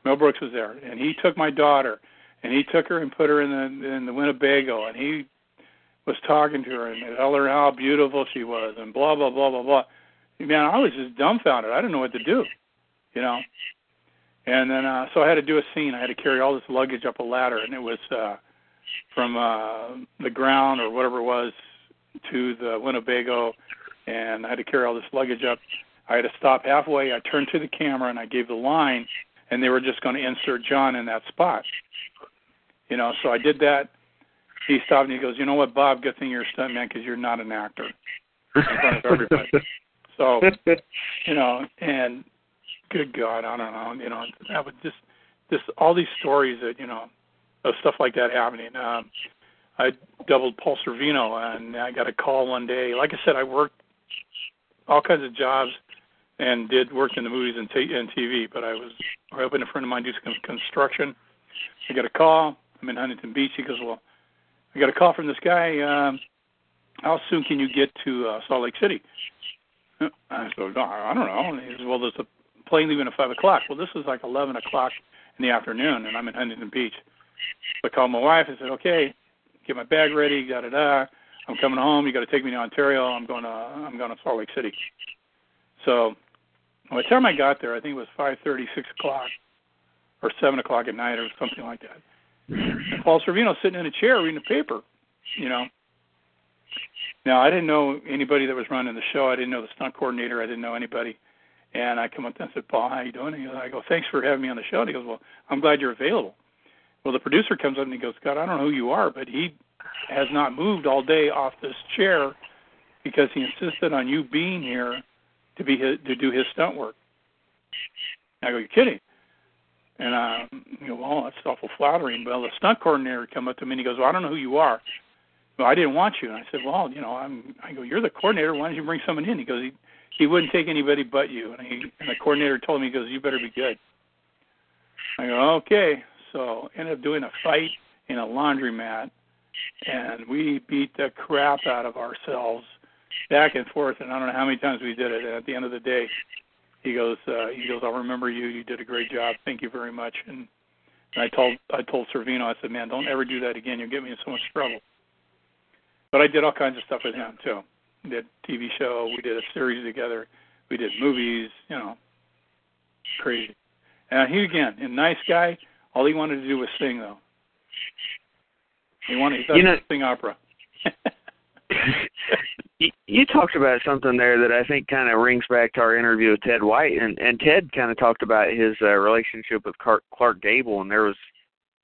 Mel Brooks was there, and he took my daughter, and he took her and put her in the in the Winnebago, and he was talking to her and tell her how beautiful she was, and blah blah blah blah blah. Man, I was just dumbfounded. I didn't know what to do, you know. And then uh so I had to do a scene. I had to carry all this luggage up a ladder, and it was uh from uh the ground or whatever it was to the Winnebago, and I had to carry all this luggage up. I had to stop halfway. I turned to the camera and I gave the line, and they were just going to insert John in that spot. You know, so I did that. He stopped and he goes, "You know what, Bob? Good thing you're a stuntman because you're not an actor." In front of everybody. So you know, and good God, I don't know, you know, that would just, just all these stories that you know, of stuff like that happening. Um, I doubled Paul Sorvino, and I got a call one day. Like I said, I worked all kinds of jobs and did work in the movies and, t- and TV, but I was helping a friend of mine do some construction. I got a call. I'm in Huntington Beach. He goes, "Well, I got a call from this guy. Um, how soon can you get to uh, Salt Lake City?" I said, no, I don't know. And he says, well, there's a plane leaving at 5 o'clock. Well, this is like 11 o'clock in the afternoon, and I'm in Huntington Beach. So I called my wife and said, okay, get my bag ready, da da da. I'm coming home. You got to take me to Ontario. I'm going to I'm going to Salt Lake City. So by the time I got there, I think it was 5:30, 6 o'clock, or 7 o'clock at night, or something like that. And Paul Sorvino sitting in a chair reading the paper, you know. Now I didn't know anybody that was running the show. I didn't know the stunt coordinator. I didn't know anybody. And I come up and I said, Paul, how you doing? And he goes, I go, thanks for having me on the show. And he goes, well, I'm glad you're available. Well, the producer comes up and he goes, God, I don't know who you are, but he has not moved all day off this chair because he insisted on you being here to be his, to do his stunt work. I go, you're kidding. And um, you go, well, that's awful flattering. Well, the stunt coordinator come up to me and he goes, well, I don't know who you are. Well, I didn't want you. And I said, well, you know, I'm. I go, you're the coordinator. Why don't you bring someone in? He goes, he he wouldn't take anybody but you. And he and the coordinator told me, he goes, you better be good. I go, okay. So ended up doing a fight in a laundromat, and we beat the crap out of ourselves. back and forth, and I don't know how many times we did it. And at the end of the day, he goes, uh, he goes, I'll remember you. You did a great job. Thank you very much. And, and I told, I told Sorvino, I said, man, don't ever do that again. You'll get me in so much trouble. But I did all kinds of stuff with him too. We did a TV show. We did a series together. We did movies. You know, crazy. And he again, a nice guy. All he wanted to do was sing, though. He wanted he thought You know- he sing opera. <laughs> <laughs> you, you talked about something there that I think kind of rings back to our interview with Ted White, and and Ted kind of talked about his uh, relationship with Clark, Clark Gable, and there was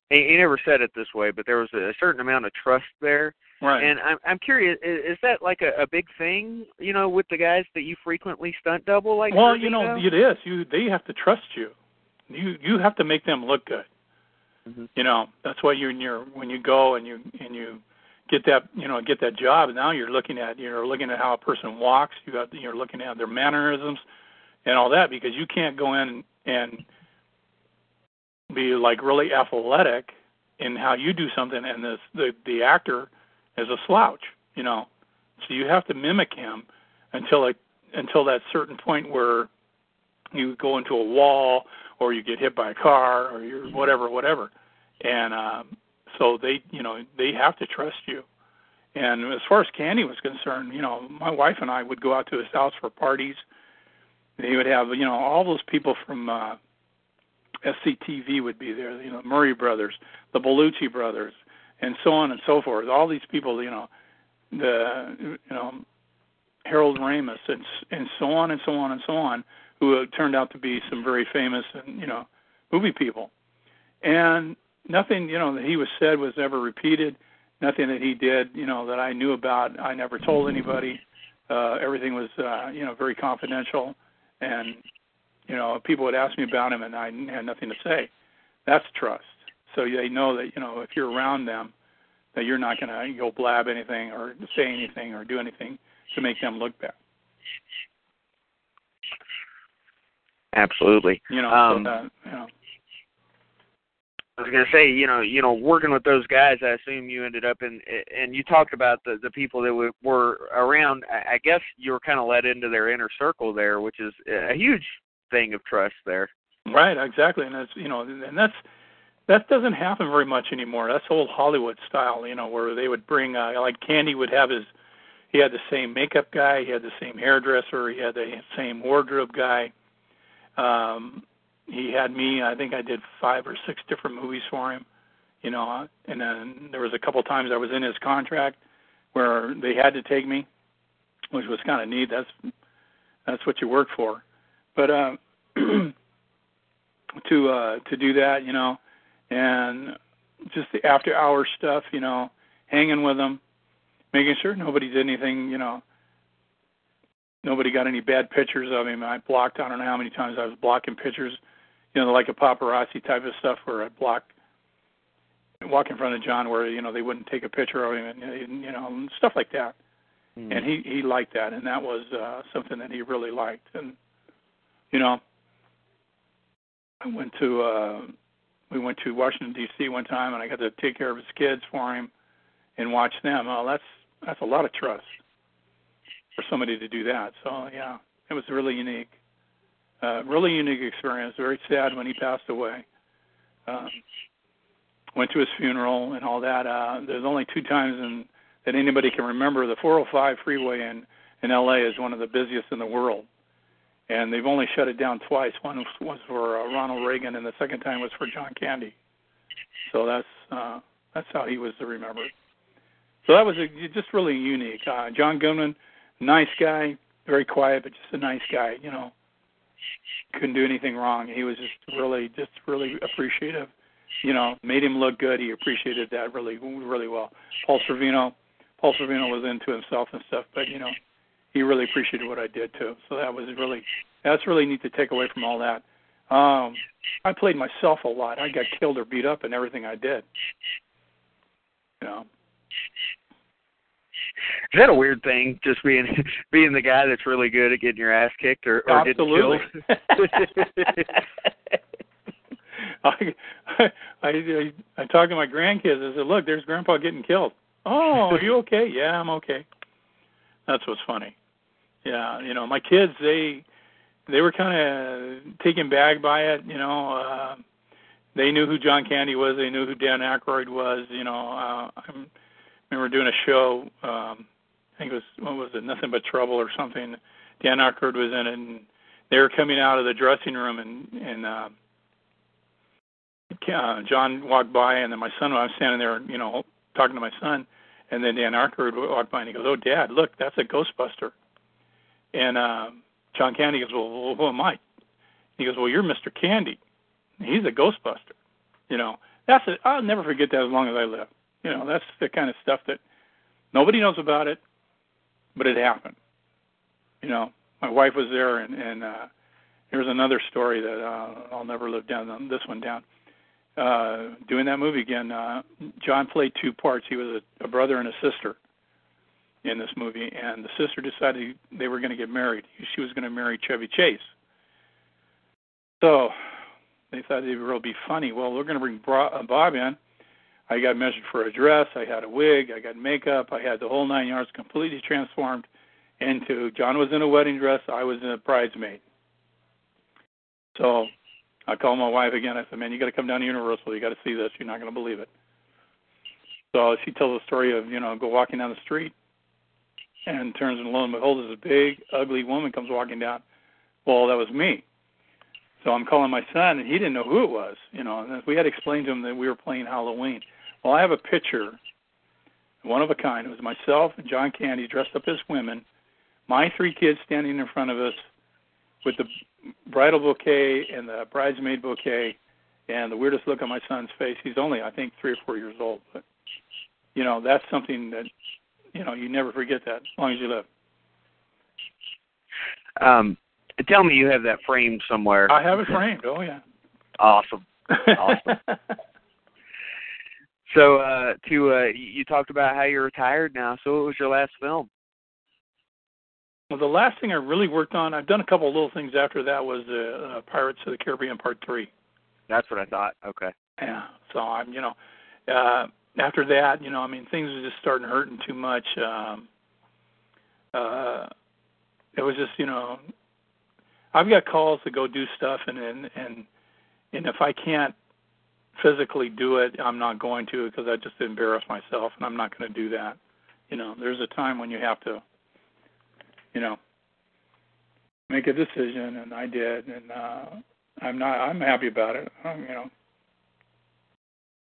he, he never said it this way, but there was a certain amount of trust there. right. And I'm I'm curious, is, is that like a, a big thing, you know, with the guys that you frequently stunt double? Like, well, you know, it is. You they have to trust you. You you have to make them look good. Mhm. You know, that's why you when you're when you go and you and you get that you know get that job. Now you're looking at you're looking at how a person walks. You have you're looking at their mannerisms and all that because you can't go in and be like really athletic in how you do something and this the the actor is a slouch. You know, so you have to mimic him until it until that certain point where you go into a wall or you get hit by a car or you're whatever whatever and um so they you know they have to trust you. And as far as candy was concerned you know my wife and i would go out to his house for parties. He would have you know all those people from uh sctv would be there you know murray brothers the Belushi brothers and so on and so forth. All these people you know the you know Harold Ramis and and so on and so on and so on, who turned out to be some very famous and you know movie people, and nothing you know that he was said was ever repeated. Nothing that he did you know that I knew about. I never told anybody. Uh, everything was uh, you know very confidential, and you know people would ask me about him, and I had nothing to say. That's trust. So they know that you know if you're around them, that you're not going to go blab anything or say anything or do anything to make them look bad. absolutely. You know, Um, so that, you know. I was gonna say, you know, you know, working with those guys, I assume you ended up in, and you talked about the the people that were, around. I guess you were kind of let into their inner circle there, which is a huge thing of trust there. Right, exactly, and that's you know, and that's that doesn't happen very much anymore. That's old Hollywood style, you know, where they would bring uh, like Candy would have his, he had the same makeup guy, he had the same hairdresser, he had the same wardrobe guy. Um, he had me. I think I did five or six different movies for him, you know, and then there was a couple times I was in his contract where they had to take me, which was kind of neat. That's that's what you work for, but. uh <clears throat> to uh to do that, you know, and just the after hour stuff, you know, hanging with them, making sure nobody did anything, you know, nobody got any bad pictures of him. I blocked I don't know how many times I was blocking pictures, you know, like a paparazzi type of stuff where I block walk in front of John where, you know, they wouldn't take a picture of him and you know, and stuff like that. And he he liked that and that was uh something that he really liked and you know, I went to uh we went to Washington D.C. one time, and I got to take care of his kids for him and watch them. Oh, that's that's a lot of trust for somebody to do that. So yeah, it was really unique, uh, really unique experience. Very sad when he passed away. Um, went to his funeral and all that. Uh, there's only two times in, that anybody can remember. The 405 freeway in in L.A. is one of the busiest in the world and they've only shut it down twice. One was, for uh, Ronald Reagan, and the second time was for John Candy. So that's uh, that's how he was remembered. So that was a, just really unique. Uh, John Goodman, nice guy, very quiet, but just a nice guy. You know, couldn't do anything wrong. He was just really, just really appreciative. You know, made him look good. He appreciated that really, really well. Paul Sorvino, Paul Sorvino was into himself and stuff, but you know, he really appreciated what I did too. So that was really that's really neat to take away from all that. Um, I played myself a lot. I got killed or beat up in everything I did. You know. Is that a weird thing, just being <laughs> being the guy that's really good at getting your ass kicked or, or Absolutely. getting killed? <laughs> I, I I I talk to my grandkids. I said, "Look, there's Grandpa getting killed." Oh, are you <laughs> okay? yeah, I'm okay. That's what's funny. Yeah, you know, my kids they they were kind of taken back by it. You know, uh, they knew who John Candy was. They knew who Dan Aykroyd was. You know, uh, I remember doing a show. Um, I think it was what was it, Nothing But Trouble or something. Dan Aykroyd was in it, and they were coming out of the dressing room, and and uh, uh, John walked by, and then my son. I was standing there, you know, talking to my son, and then Dan Aykroyd walked by, and he goes, "Oh, Dad, look, that's a Ghostbuster." And uh, John Candy goes, "Well, who am I?" He goes, "Well, you're Mr. Candy." He's a Ghostbuster. You know, that's a, I'll never forget that as long as I live. You know, that's the kind of stuff that nobody knows about it, but it happened. You know, my wife was there, and and uh, here's another story that uh, I'll never live down this one down. Uh, doing that movie again, uh, John played two parts. He was a, a brother and a sister in this movie, and the sister decided they were going to get married. She was going to marry Chevy Chase. So they thought it would be funny. Well, we're going to bring uh, Bob in. I got measured for a dress. I had a wig. I got makeup. I had the whole nine yards completely transformed into. John was in a wedding dress. I was in a bridesmaid. So I called my wife again. I said, "Man, you got to come down to Universal. You got to see this. You're not going to believe it." So she tells the story of you know go walking down the street, and turns and lo and behold, a big ugly woman comes walking down. Well, that was me. So I'm calling my son, and he didn't know who it was. You know, and we had explained to him that we were playing Halloween. Well, I have a picture, one of a kind. It was myself and John Candy dressed up as women, my three kids standing in front of us with the bridal bouquet and the bridesmaid bouquet, and the weirdest look on my son's face. He's only, I think, three or four years old, but you know, that's something that you know you never forget that as long as you live. Um, Tell me you have that framed somewhere. I have it framed. Oh yeah. Awesome. <laughs> Awesome. So uh to uh you talked about how you're retired now. So what was your last film? Well, the last thing I really worked on, I've done a couple of little things after that was uh, uh Pirates of the Caribbean Part 3. That's what I thought. Okay. Yeah. So I'm, you know, uh after that, you know, I mean things were just starting hurting too much. Um uh it was just, you know, I've got calls to go do stuff, and and and, and if I can't physically do it, I'm not going to because I just embarrass myself, and I'm not going to do that. You know, there's a time when you have to, you know, make a decision, and I did, and uh, I'm not. I'm happy about it. Um, you know.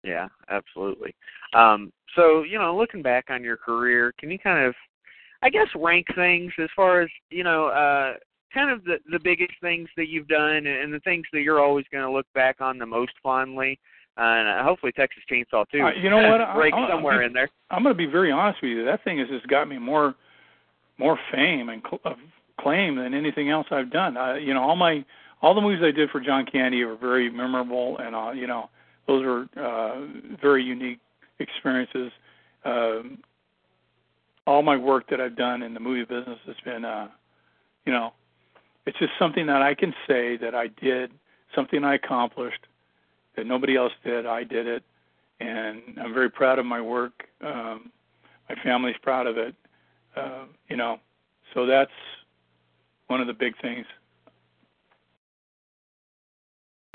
Yeah, absolutely. Um, so, you know, looking back on your career, can you kind of, I guess, rank things as far as you know, uh, kind of the the biggest things that you've done and the things that you're always going to look back on the most fondly uh, and hopefully Texas Chainsaw too. Uh, you know <laughs> what? break I, somewhere I, in there. I'm going to be very honest with you. That thing has just got me more more fame and cl- uh, claim than anything else I've done. Uh, you know, all my all the movies I did for John Candy were very memorable, and uh, you know, those were uh, very unique experiences. Um, all my work that I've done in the movie business has been, uh, you know, it's just something that I can say that I did, something I accomplished that nobody else did. I did it, and I'm very proud of my work. Um, my family's proud of it. Uh, you know, so that's one of the big things.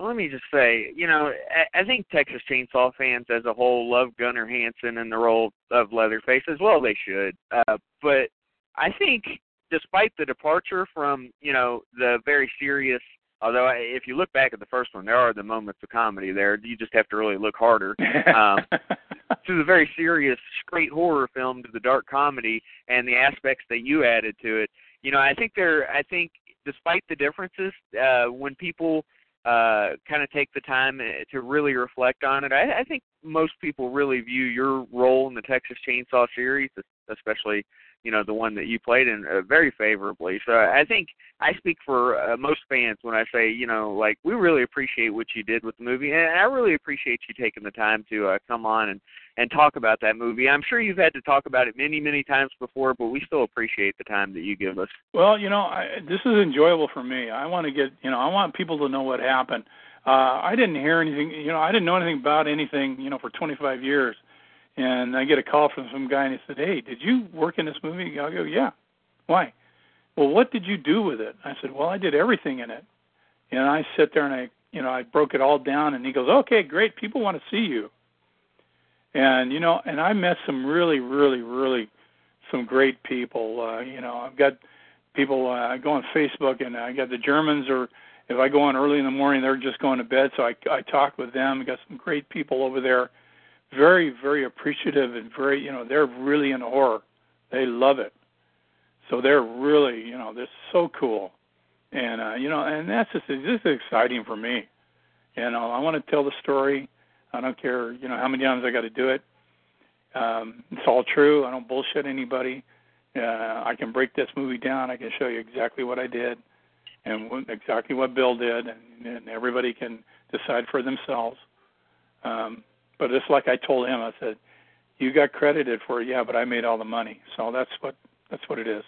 Let me just say, you know, I, think Texas Chainsaw fans as a whole love Gunnar Hansen in the role of Leatherface as well. They should, uh, but I think despite the departure from you know the very serious although if you look back at the first one there are the moments of comedy there. You just have to really look harder um <laughs> to the very serious straight horror film to the dark comedy and the aspects that you added to it. You know i think there i think despite the differences uh when people uh kind of take the time uh, to really reflect on it i i think most people really view your role in the texas chainsaw series especially you know the one that you played in uh, very favorably. So I think I speak for uh, most fans when I say you know like we really appreciate what you did with the movie, and I really appreciate you taking the time to uh, come on and and talk about that movie. I'm sure you've had to talk about it many many times before, but we still appreciate the time that you give us. Well, you know I, this is enjoyable for me. I want to get you know I want people to know what happened. Uh, I didn't hear anything, you know, I didn't know anything about anything, you know, for 25 years and I get a call from some guy and he said, "Hey, did you work in this movie?" I go, "Yeah." Why? Well, what did you do with it? I said, Well, I did everything in it. And I sit there and I, you know, I broke it all down. And he goes, Okay, great. People want to see you. And you know, and I met some really, really, really, some great people. Uh, you know, I've got people. Uh, I go on Facebook, and I got the Germans are if I go on early in the morning, they're just going to bed. So I, I talk with them. I got some great people over there, very, very appreciative and very, you know, they're really in horror. They love it. So they're really, you know, they're so cool. And, uh, you know, and that's just, this is exciting for me. You know, I want to tell the story. I don't care, you know, how many times I got to do it. Um, it's all true. I don't bullshit anybody. Uh, I can break this movie down. I can show you exactly what I did and exactly what Bill did, and, and everybody can decide for themselves. Um, but it's like I told him, I said, "You got credited for it, yeah, but I made all the money." So that's what that's what it is.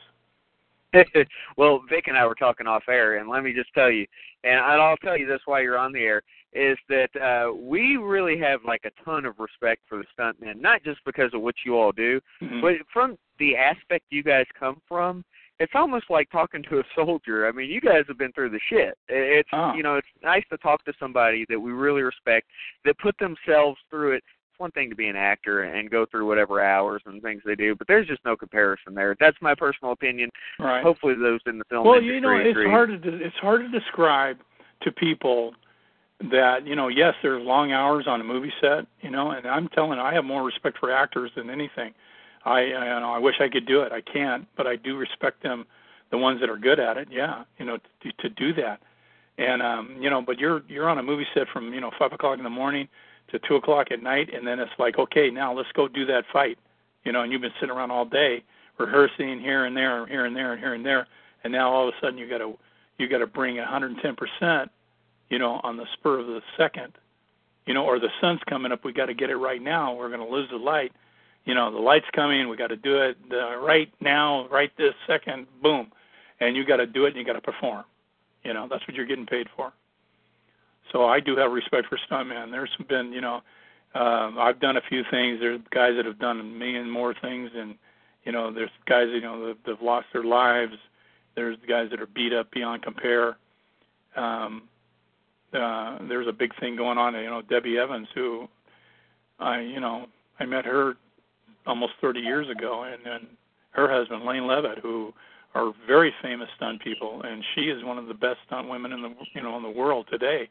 <laughs> well, Vic and I were talking off air, and let me just tell you, and I'll tell you this while you're on the air, is that uh, we really have like a ton of respect for the stuntmen, not just because of what you all do, mm-hmm. but from the aspect you guys come from it's almost like talking to a soldier. I mean, you guys have been through the shit. It's oh. you know, it's nice to talk to somebody that we really respect that put themselves through it. It's one thing to be an actor and go through whatever hours and things they do, but there's just no comparison there. That's my personal opinion. Right. Hopefully, those in the film well, industry you know, it's agree. hard to it's hard to describe to people that you know yes there's long hours on a movie set you know and i'm telling i have more respect for actors than anything I, I you know I wish I could do it. I can't, but I do respect them, the ones that are good at it. Yeah, you know, to, to do that. And um, you know, but you're you're on a movie set from you know five o'clock in the morning to two o'clock at night, and then it's like, okay, now let's go do that fight. You know, and you've been sitting around all day rehearsing here and there, here and there, and here and there, and now all of a sudden you got to you got to bring 110 percent, you know, on the spur of the second, you know, or the sun's coming up, we got to get it right now. We're going to lose the light you know the light's coming we got to do it right now right this second boom. And you got to do it and you got to perform. You know that's what you're getting paid for. So i do have respect for stuntmen. There's been you know um i've done a few things. There's guys that have done a million more things and you know there's guys you know that have lost their lives. There's guys that are beat up beyond compare. Um uh there's a big thing going on. You know debbie evans who i you know i met her almost 30 years ago, and then her husband Lane Leavitt, who are very famous stunt people, and she is one of the best stunt women in the you know in the world today,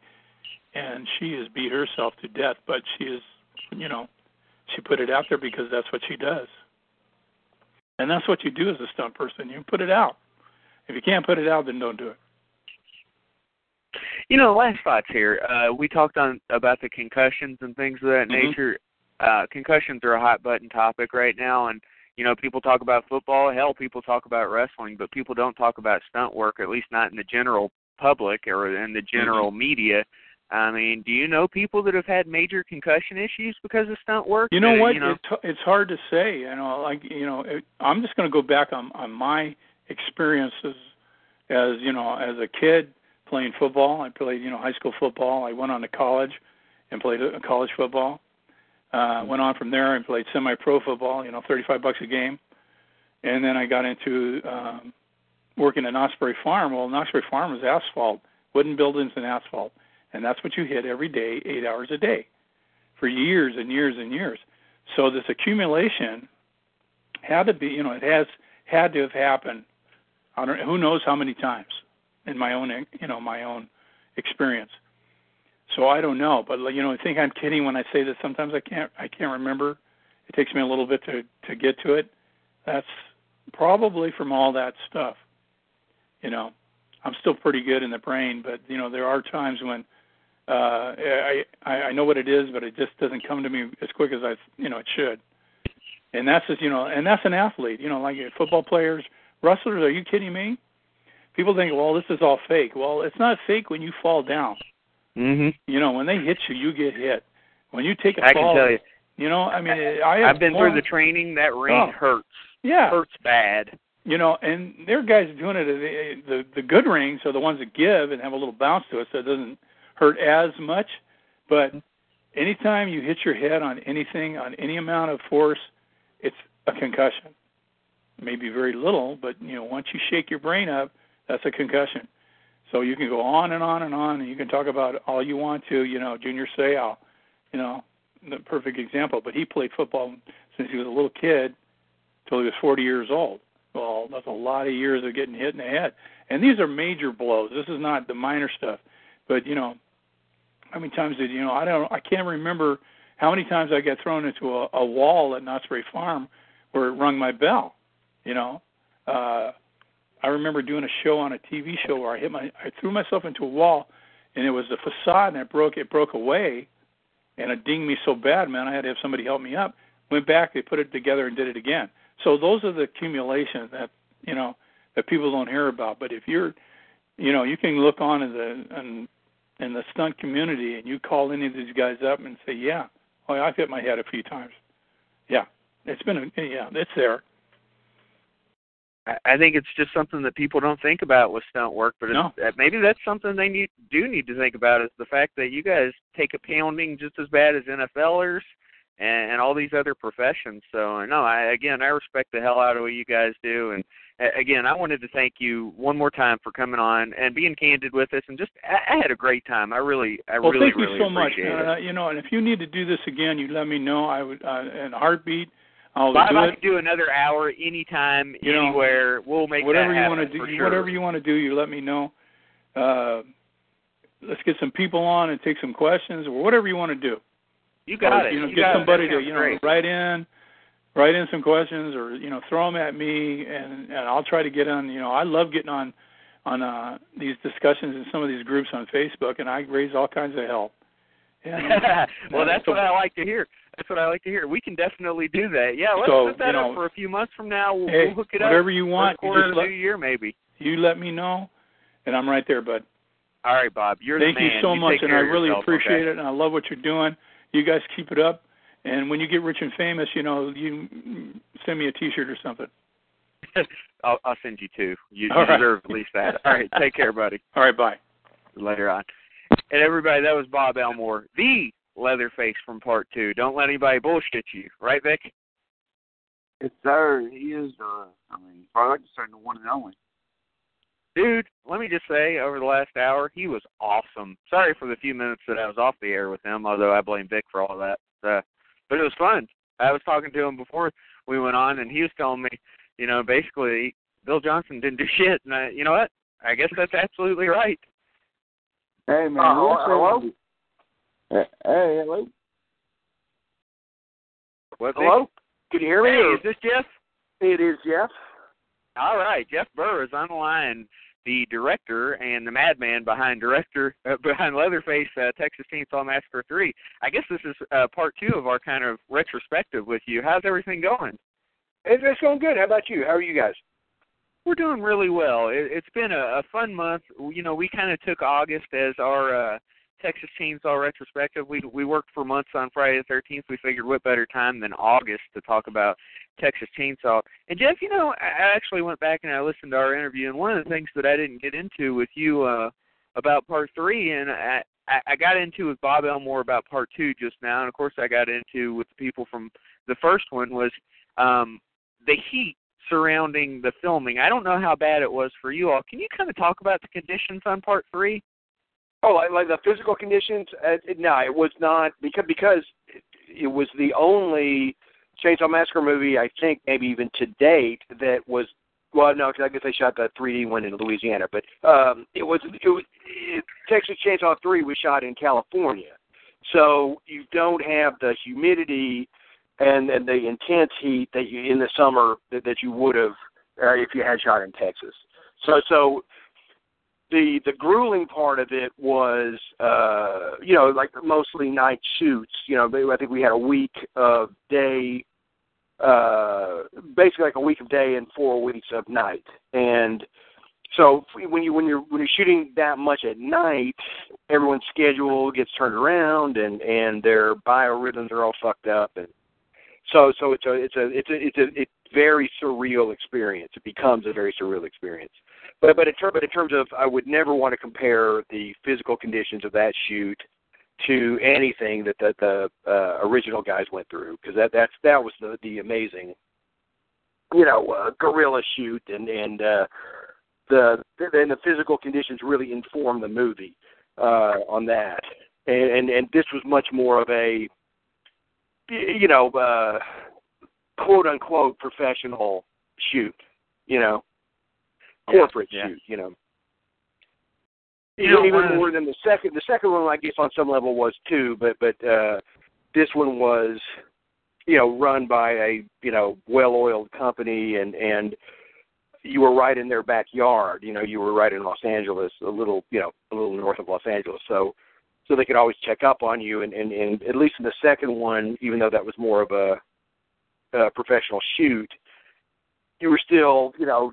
and she has beat herself to death, but she is you know she put it out there because that's what she does, and that's what you do as a stunt person. You put it out. If you can't put it out, then don't do it. You know, last thoughts here. Uh, we talked on about the concussions and things of that mm-hmm. nature uh, concussions are a hot button topic right now, and you know people talk about football. Hell, people talk about wrestling, but people don't talk about stunt work, at least not in the general public or in the general mm-hmm. media. I mean, do you know people that have had major concussion issues because of stunt work? You know what? You know, it's it's hard to say. You know, like you know, it, I'm just going to go back on on my experiences as you know as a kid playing football. I played you know high school football. I went on to college and played college football. Uh, went on from there and played semi-pro football, you know, 35 bucks a game, and then I got into um, working at Knott's Berry Farm. Well, Knott's Berry Farm was asphalt, wooden buildings and asphalt, and that's what you hit every day, eight hours a day, for years and years and years. So this accumulation had to be, you know, it has had to have happened. I don't, who knows how many times in my own, you know, my own experience. So I don't know, but you know, I think I'm kidding when I say that sometimes I can't I can't remember. It takes me a little bit to to get to it. That's probably from all that stuff. You know, I'm still pretty good in the brain, but you know, there are times when uh I I, know what it is, but it just doesn't come to me as quick as I you know it should. And that's just you know, and that's an athlete. You know, like football players, wrestlers. Are you kidding me? People think, well, this is all fake. Well, it's not fake when you fall down. Mhm. You know, when they hit you, you get hit. When you take a I fall, can tell you. you know, I mean, I have I've been through the training. That ring Oh. hurts. yeah, Hurts bad. you know, and there are guys doing it. The, the the good rings are the ones that give and have a little bounce to it, so it doesn't hurt as much. But anytime you hit your head on anything, on any amount of force, it's a concussion. maybe very little, but you know, once you shake your brain up, that's a concussion. So you can go on and on and on, and you can talk about all you want to. You know, Junior Seau, you know, the perfect example. But he played football since he was a little kid till he was 40 years old. Well, that's a lot of years of getting hit in the head. And these are major blows. This is not the minor stuff. But you know, how many times did you know? I don't. I can't remember how many times I got thrown into a, a wall at Knott's Berry Farm where it rung my bell. You know, uh, I remember doing a show on a TV show where I hit my, I threw myself into a wall, and it was the facade, and it broke, it broke away, and it dinged me so bad, man, I had to have somebody help me up. Went back, they put it together and did it again. So those are the accumulations that you know that people don't hear about. But if you're, you know, you can look on in the in, in the stunt community and you call any of these guys up and say, yeah, oh, I've hit my head a few times. Yeah, it's been a, yeah, it's there. I think it's just something that people don't think about with stunt work, but no. Uh, maybe that's something they need do need to think about is the fact that you guys take a pounding just as bad as NFLers and, and all these other professions. So no, I again I respect the hell out of what you guys do, and again I wanted to thank you one more time for coming on and being candid with us, and just I, I had a great time. I really, I well, really, thank you really so much. Uh, you know, and if you need to do this again, you let me know. I would uh, in a heartbeat. I'll Bob, do I can do another hour anytime, You know, anywhere. We'll make whatever you want to do, sure. whatever you want to do, you let me know. Uh, let's get some people on and take some questions, or whatever you want to do. You got or, it. You know, you get somebody to you know great. write in, write in some questions, or you know throw them at me, and and I'll try to get on. You know, I love getting on on uh, these discussions in some of these groups on Facebook, and I raise all kinds of hell. And, <laughs> well, that's so- what I like to hear. That's what I like to hear. We can definitely do that. Yeah, let's So, set that you know, up for a few months from now. We'll, Hey, we'll hook it whatever up. Whatever you want, you just let new year, maybe. you let me know, and I'm right there, bud. All right, Bob. You're Thank the man. you so much, and I really yourself, appreciate okay? it, and I love what you're doing. You guys keep it up, and when you get rich and famous, you know, you send me a T-shirt or something. <laughs> I'll, I'll send you two. You, you right. deserve at least that. All right, take care, buddy. <laughs> All right, bye. Later on. And everybody, that was Bob Elmore, the Leatherface from Part Two. Don't let anybody bullshit you, right, Vic? Yes, sir. He is. Uh, I mean, I like to say the one and only. Dude, let me just say, over the last hour, he was awesome. Sorry for the few minutes that I was off the air with him, although I blame Vic for all that. Uh, but it was fun. I was talking to him before we went on, and he was telling me, you know, basically, Bill Johnson didn't do shit. And I, you know what? I guess that's absolutely right. Hey man, Uh, we'll hello? Hey, hello. What, Vic? Hello? Can you hear me? Hey, or- is this Jeff? It is Jeff. All right, Jeff Burr is on the line, the director and the madman behind director <laughs> uh, behind Leatherface uh, Texas Chainsaw Massacre Three. I guess this is uh, part two of our kind of retrospective with you. How's everything going? It's, it's going good. How about you? How are you guys? We're doing really well. It, it's been a, a fun month. You know, we kind of took August as our uh, Texas Chainsaw retrospective. We we worked for months on Friday the 13th. We figured what better time than August to talk about Texas Chainsaw. And Jeff, you know, I actually went back and I listened to our interview, and one of the things that I didn't get into with you uh, about part three, and I I got into with Bob Elmore about part two just now, and of course I got into with the people from the first one was um, the heat surrounding the filming. I don't know how bad it was for you all. Can you kind of talk about the conditions on part three? Oh, like, like the physical conditions? Uh, no, it was not because because it, it was the only Chainsaw Massacre movie I think maybe even to date that was well, no, because I guess they shot the 3D one in Louisiana, but um, it was it was it, Texas Chainsaw Three was shot in California, so you don't have the humidity and and the intense heat that you in the summer that, that you would have uh, if you had shot in Texas. So so the the grueling part of it was uh you know like mostly night shoots. You know I think we had a week of day uh basically like a week of day and four weeks of night. And so when you when you're when you're shooting that much at night everyone's schedule gets turned around and and their biorhythms are all fucked up and so so it's a it's a it's a it's a it's very surreal experience it becomes a very surreal experience but but in, ter- but in terms of, I would never want to compare the physical conditions of that shoot to anything that the, the uh, original guys went through because that that's that was the the amazing you know uh, guerrilla shoot and and uh, the and the physical conditions really inform the movie uh, on that. And, and and this was much more of a you know uh, quote unquote professional shoot. You know, corporate yeah. shoot. You know. You know, even the- more than the second. The second one, I guess, on some level was too, but but uh, this one was, you know, run by a you know well-oiled company, and and you were right in their backyard. You know, you were right in Los Angeles, a little you know a little north of Los Angeles, so so they could always check up on you. And and, and at least in the second one, even though that was more of a, a professional shoot, you were still you know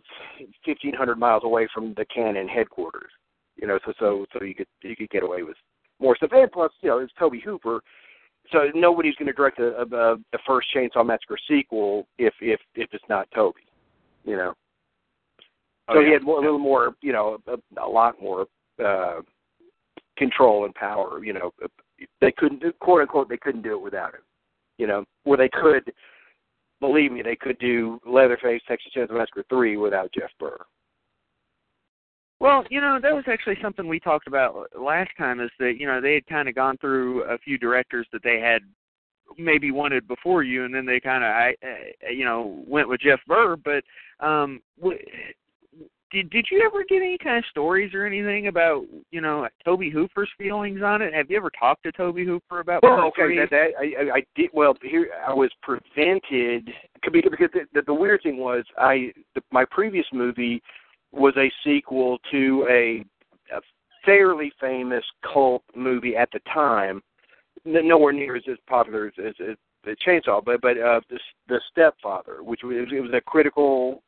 1,500 miles away from the Cannon headquarters you know, so so so you could you could get away with more stuff. And plus, you know, it's Tobe Hooper, so nobody's going to direct a, a, a first Chainsaw Massacre sequel if if if it's not Tobe, you know. Oh, So yeah. he had more, a little more, you know, a, a lot more uh control and power. You know, they couldn't, do quote unquote, they couldn't do it without him. You know, where they could, believe me, they could do Leatherface, Texas Chainsaw Massacre three without Jeff Burr. Well, you know, that was actually something we talked about last time is that, you know, they had kind of gone through a few directors that they had maybe wanted before you and then they kind of I uh, you know, went with Jeff Burr, but um w- did did you ever get any kind of stories or anything about, you know, Tobe Hooper's feelings on it? Have you ever talked to Tobe Hooper about Well, okay, that, that I, I, did. Well, here I was prevented because because the, the, the weird thing was I the, my previous movie was a sequel to a, a fairly famous cult movie at the time, n- nowhere near as, as popular as, as, as the Chainsaw, but but uh, the the Stepfather, which was it was a critical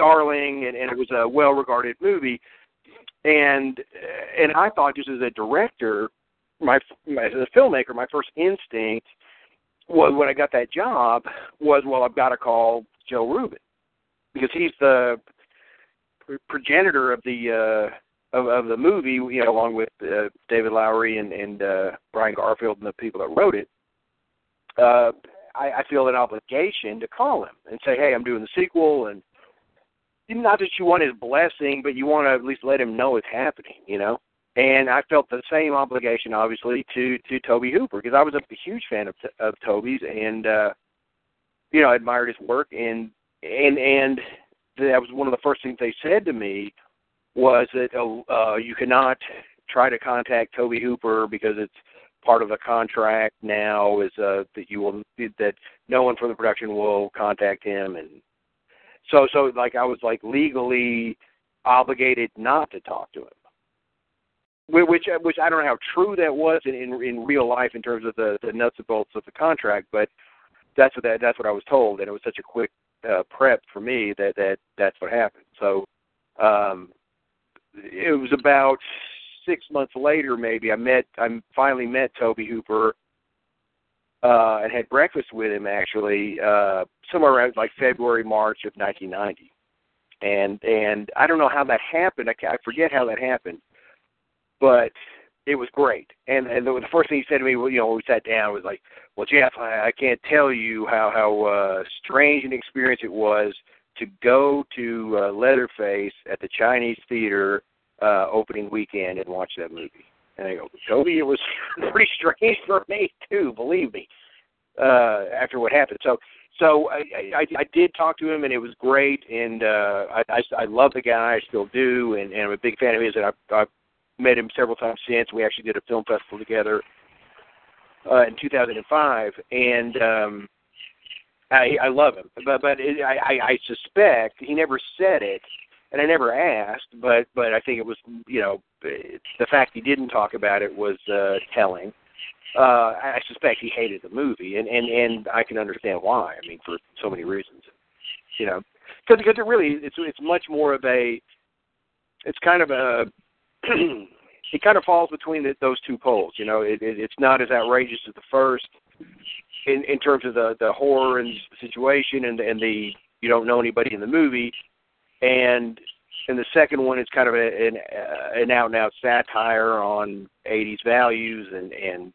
darling and, and it was a well regarded movie, and and I thought just as a director my, my as a filmmaker, my first instinct was when I got that job was, well, I've got to call Joe Ruben because he's the progenitor of the uh, of, of the movie, you know, along with uh, David Lowery and and uh, Brian Garfield and the people that wrote it. Uh, I, I feel an obligation to call him and say, hey, I'm doing the sequel, and not that you want his blessing, but you want to at least let him know it's happening, you know? And I felt the same obligation, obviously, to to Tobe Hooper because I was a huge fan of of Tobe's, and uh, you know, admired his work, and and and that was one of the first things they said to me was that oh, uh, you cannot try to contact Tobe Hooper because it's part of the contract now is uh, that you will that no one from the production will contact him, and so so like I was like legally obligated not to talk to him which which I don't know how true that was in in, in real life in terms of the, the nuts and bolts of the contract, but that's what that, that's what I was told, and it was such a quick uh, prep for me that that that's what happened. So um, it was about six months later, maybe I met I finally met Tobe Hooper uh, and had breakfast with him actually uh, somewhere around like February March of 1990, and and I don't know how that happened. I, I forget how that happened but it was great. And and the, the first thing he said to me, you know, when we sat down, was like, "Well, Jeff, I, I can't tell you how how uh, strange an experience it was to go to uh, Leatherface at the Chinese theater uh, opening weekend and watch that movie." And I go, Tobe, it was <laughs> pretty strange for me too. Believe me, uh, after what happened. So. So I, I I did talk to him and it was great and uh I I, I love the guy I still do and, and I'm a big fan of his and I I've met him several times since. We actually did a film festival together uh, in 2005, and um, I, I love him. But but it, I I suspect he never said it, and I never asked. But but I think it was you know the fact he didn't talk about it was uh, telling. Uh, I suspect he hated the movie, and and and I can understand why. I mean, for so many reasons, you know, because because it really it's it's much more of a it's kind of a <clears throat> it kind of falls between the, those two poles. You know, it, it, it's not as outrageous as the first in in terms of the the horror and situation and and the you don't know anybody in the movie, and and the second one is kind of a, an uh, an out and out satire on '80s values and and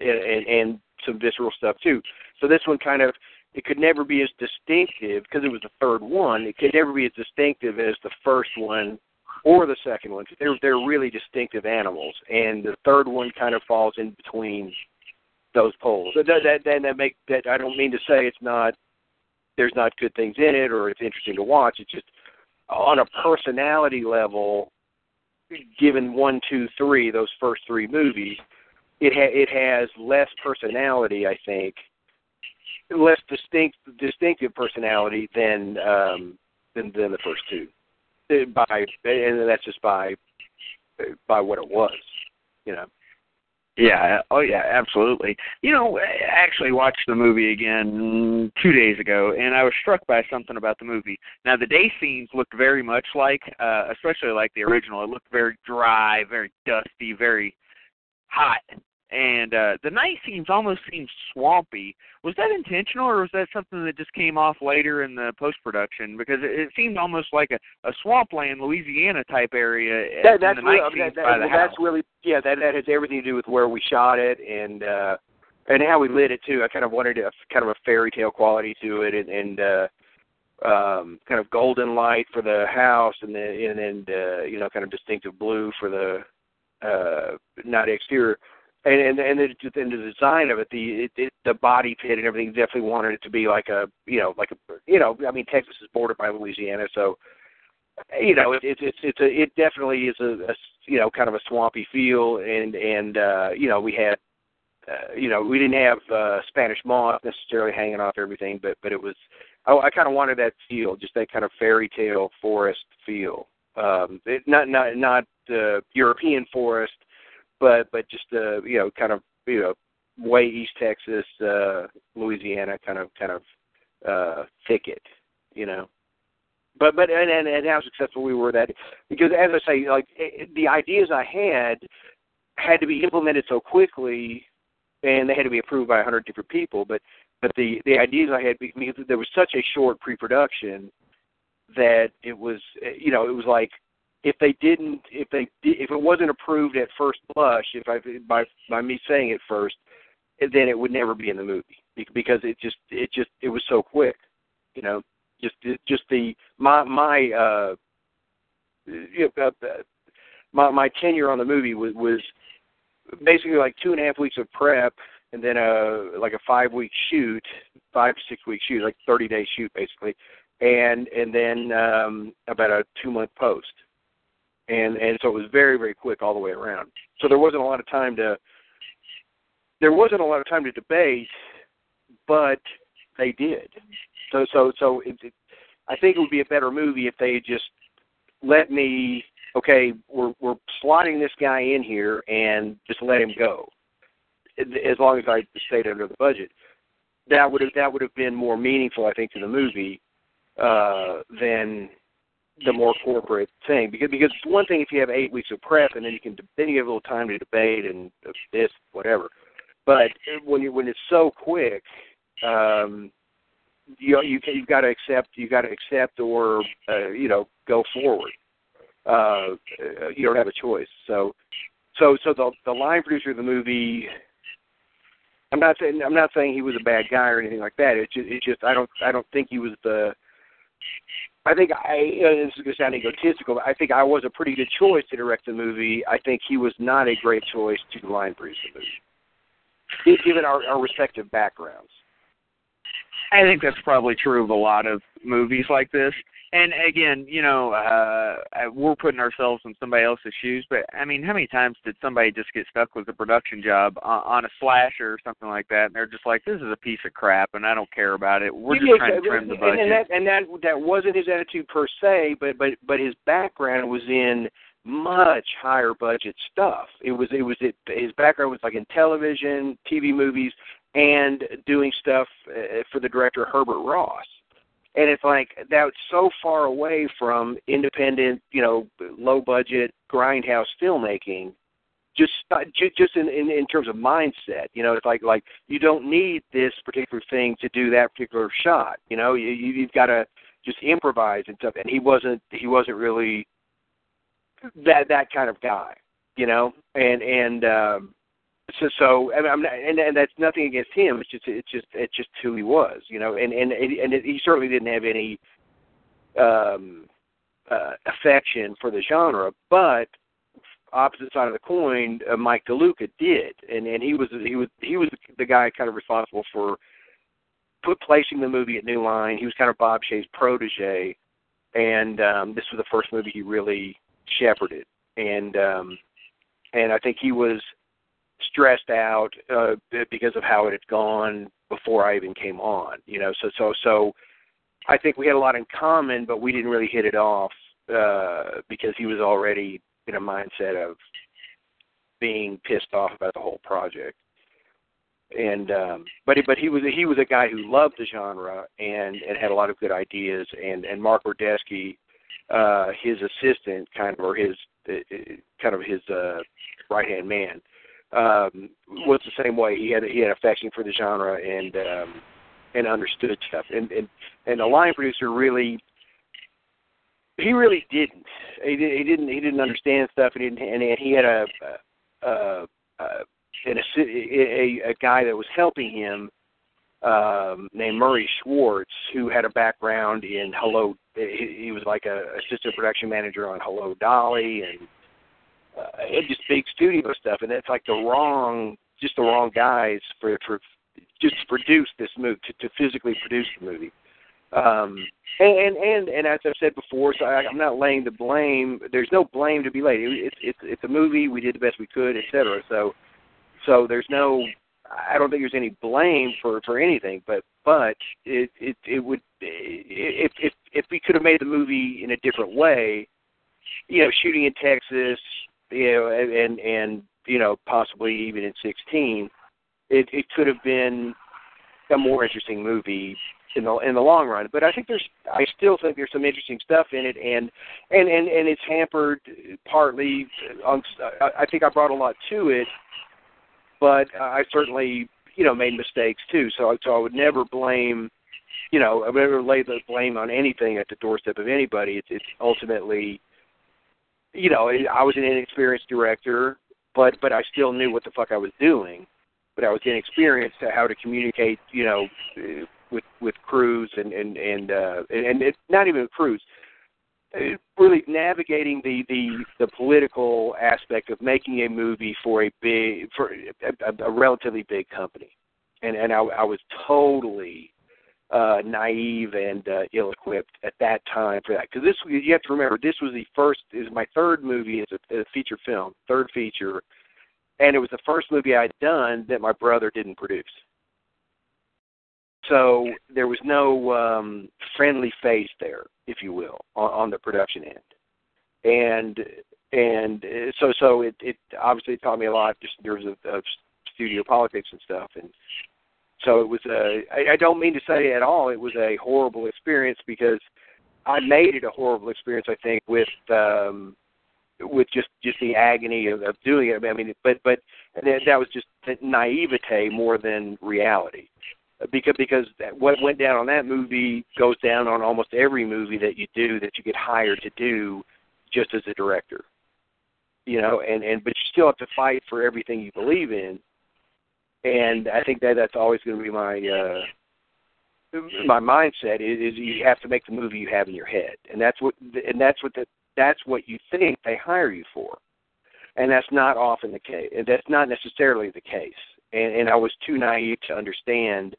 and and some visceral stuff too. So this one kind of it could never be as distinctive because it was the third one. It could never be as distinctive as the first one or the second one. They're they're really distinctive animals, and the third one kind of falls in between those poles. So that that that, that make that I don't mean to say it's not there's not good things in it or it's interesting to watch. It's just on a personality level, given one, two, three, those first three movies, it ha- it has less personality, I think, less distinct distinctive personality than um, than than the first two. Uh, By and that's just by by what it was, you know. Yeah. Oh, yeah. Absolutely. You know, I actually watched the movie again two days ago, and I was struck by something about the movie. Now, the day scenes looked very much like, uh, especially like the original. It looked very dry, very dusty, very hot, and uh, the night scenes almost seemed swampy. Was that intentional, or was that something that just came off later in the post production? Because it, it seemed almost like a, a swampland, Louisiana type area. That, in that's the night really, that, by that, the that's house. really yeah. That that has everything to do with where we shot it and uh and how we lit it too. I kind of wanted a kind of a fairy tale quality to it, and, and uh um kind of golden light for the house, and then and then uh, you know kind of distinctive blue for the uh not exterior. And and and the, and the design of it, the it, it, the body pit and everything, definitely wanted it to be like a you know like a you know I mean Texas is bordered by Louisiana, so you know, it, it, it's it's a it definitely is a, a you know kind of a swampy feel, and and uh, you know we had uh, you know we didn't have uh, Spanish moss necessarily hanging off everything, but but it was I, I kind of wanted that feel, just that kind of fairy tale forest feel. Um, it, not not not uh, European forest, but but just uh, you know kind of you know way East Texas, uh, Louisiana kind of kind of uh, thicket, you know but but and, and and how successful we were that because as I say, like it, the ideas I had had to be implemented so quickly, and they had to be approved by a hundred different people. But but the the ideas I had because there was such a short pre-production that it was you know it was like if they didn't if they if it wasn't approved at first blush if I by by me saying it first then it would never be in the movie because it just it just it was so quick you know? Just just the my my uh, you know, uh my my tenure on the movie was was basically like two and a half weeks of prep and then a like a five week shoot five to six week shoot like thirty day shoot basically and and then um about a two month post and and so it was very very quick all the way around. So there wasn't a lot of time to there wasn't a lot of time to debate but they did. So so so it, it, I think it would be a better movie if they just let me okay we're we're slotting this guy in here and just let him go as long as I stayed under the budget. That would have that would have been more meaningful I think to the movie uh than the more corporate thing because because it's one thing if you have eight weeks of prep and then you can then you have a little time to debate and this whatever but when you when it's so quick um you you you've got to accept you got to accept or uh, you know go forward. Uh, you don't have a choice. So so so the the line producer of the movie. I'm not saying I'm not saying he was a bad guy or anything like that. It's just it's just I don't I don't think he was the. I think I you know, this is going to sound egotistical, but I think I was a pretty good choice to direct the movie. I think he was not a great choice to line the movie, given our, our respective backgrounds. I think that's probably true of a lot of movies like this. And again, you know, uh we're putting ourselves in somebody else's shoes, but I mean, how many times did somebody just get stuck with a production job on, on a slasher or something like that, and they're just like, "This is a piece of crap, and I don't care about it. We're just Yeah, trying to trim the and, budget." And that, and that that wasn't his attitude per se, but but but his background was in much higher budget stuff. It was it was it, his background was like in television, TV movies, and doing stuff uh, for the director Herbert Ross. And it's like that's so far away from independent, you know, low budget grindhouse filmmaking. Just ju- just in, in in terms of mindset, you know, it's like like you don't need this particular thing to do that particular shot. You know, you- you've got to just improvise and stuff. And he wasn't he wasn't really that that kind of guy, you know. And and um, so so mean, I'm not, and and that's nothing against him. It's just it's just it's just who he was, you know. And and and it, he certainly didn't have any um uh affection for the genre, but opposite side of the coin, uh, Mike DeLuca did, and and he was he was he was the guy kind of responsible for put placing the movie at New Line. He was kind of Bob Shaye's protege, and um, this was the first movie he really shepherded, and um, and I think he was stressed out uh, because of how it had gone before I even came on. You know, so so so I think we had a lot in common, but we didn't really hit it off uh, because he was already in a mindset of being pissed off about the whole project. And um but but he was he was a guy who loved the genre and and had a lot of good ideas and and Mark Ordesky uh his assistant kind of or his uh, kind of his uh right hand man um was the same way he had he had affection for the genre and um and understood stuff and and and the line producer really he really didn't. He, did, he didn't. He didn't understand stuff. He didn't, and, he had a, a, a, a, a, a guy that was helping him um, named Murray Schwartz, who had a background in Hello. He, he was like a assistant production manager on Hello Dolly, and uh, it just big studio stuff. And it's like the wrong, just the wrong guys for for just to produce this movie, to, to physically produce the movie. Um, and, and and as I've said before, so I, I'm not laying the blame. There's no blame to be laid. It, it's it's it's a movie. We did the best we could, et cetera. So so there's no. I don't think there's any blame for for anything. But but it it it would if if if we could have made the movie in a different way, you know, shooting in Texas, you know, and and you know possibly even in 16, it it could have been a more interesting movie in the in the long run. But I think there's I still think there's some interesting stuff in it, and and and and it's hampered partly on. I think I brought a lot to it, but I certainly you know made mistakes too. So so I would never blame. You know, I would never lay the blame on anything at the doorstep of anybody. It's, it's ultimately, you know, I was an inexperienced director, but but I still knew what the fuck I was doing but I was inexperienced to how to communicate, you know, with with crews and and and uh, and it's not even crews. Really navigating the the the political aspect of making a movie for a big for a, a relatively big company, and and I, I was totally uh, naive and uh, ill-equipped at that time for that. Because this, you have to remember, this was the first. is my third movie as a, a feature film, third feature, and it was the first movie I'd done that my brother didn't produce so there was no um, friendly face there, if you will, on, on the production end, and and uh, so so it, it obviously taught me a lot just in terms of, of studio politics and stuff, and so it was a. I, I don't mean to say at all it was a horrible experience because I made it a horrible experience. I think with um, with just just the agony of, of doing it. I mean, but but that, that was just naivete more than reality because because what went down on that movie goes down on almost every movie that you do that you get hired to do just as a director you know and and but you still have to fight for everything you believe in and i think that that's always going to be my uh my mindset is, is you have to make the movie you have in your head. And that's what and that's what the, that's what you think they hire you for. And that's not often the case that's not necessarily the case. And and i was too naive to understand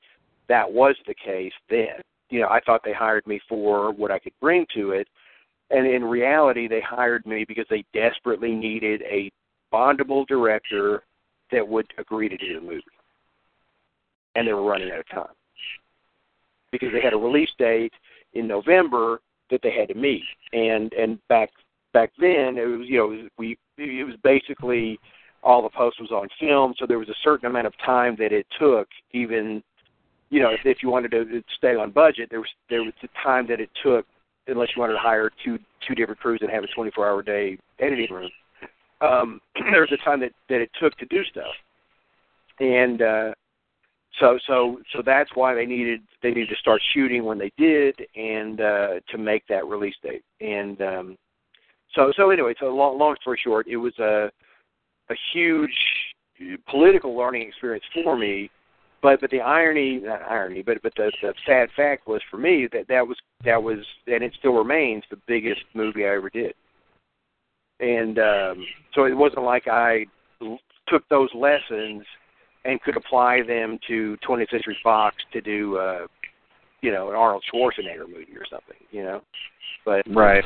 that was the case then. You know, I thought they hired me for what I could bring to it, and in reality, they hired me because they desperately needed a bondable director that would agree to do the movie, and they were running out of time. Because they had a release date in November that they had to meet, and and back back then it was you know we it was basically all the post was on film, so there was a certain amount of time that it took even you know, if, if you wanted to stay on budget, there was there was the time that it took, unless you wanted to hire two two different crews and have a 24 hour day editing room. Um, <clears throat> there was a time that that it took to do stuff, and uh, so so so that's why they needed they needed to start shooting when they did, and uh, to make that release date. And um, so so anyway, so long long story short, it was a a huge political learning experience for me. But but the irony, not irony, but but the, the sad fact was for me that that was that was and it still remains the biggest movie I ever did. And um, so it wasn't like I took those lessons and could apply them to 20th Century Fox to do, uh, you know, an Arnold Schwarzenegger movie or something, you know. But Right.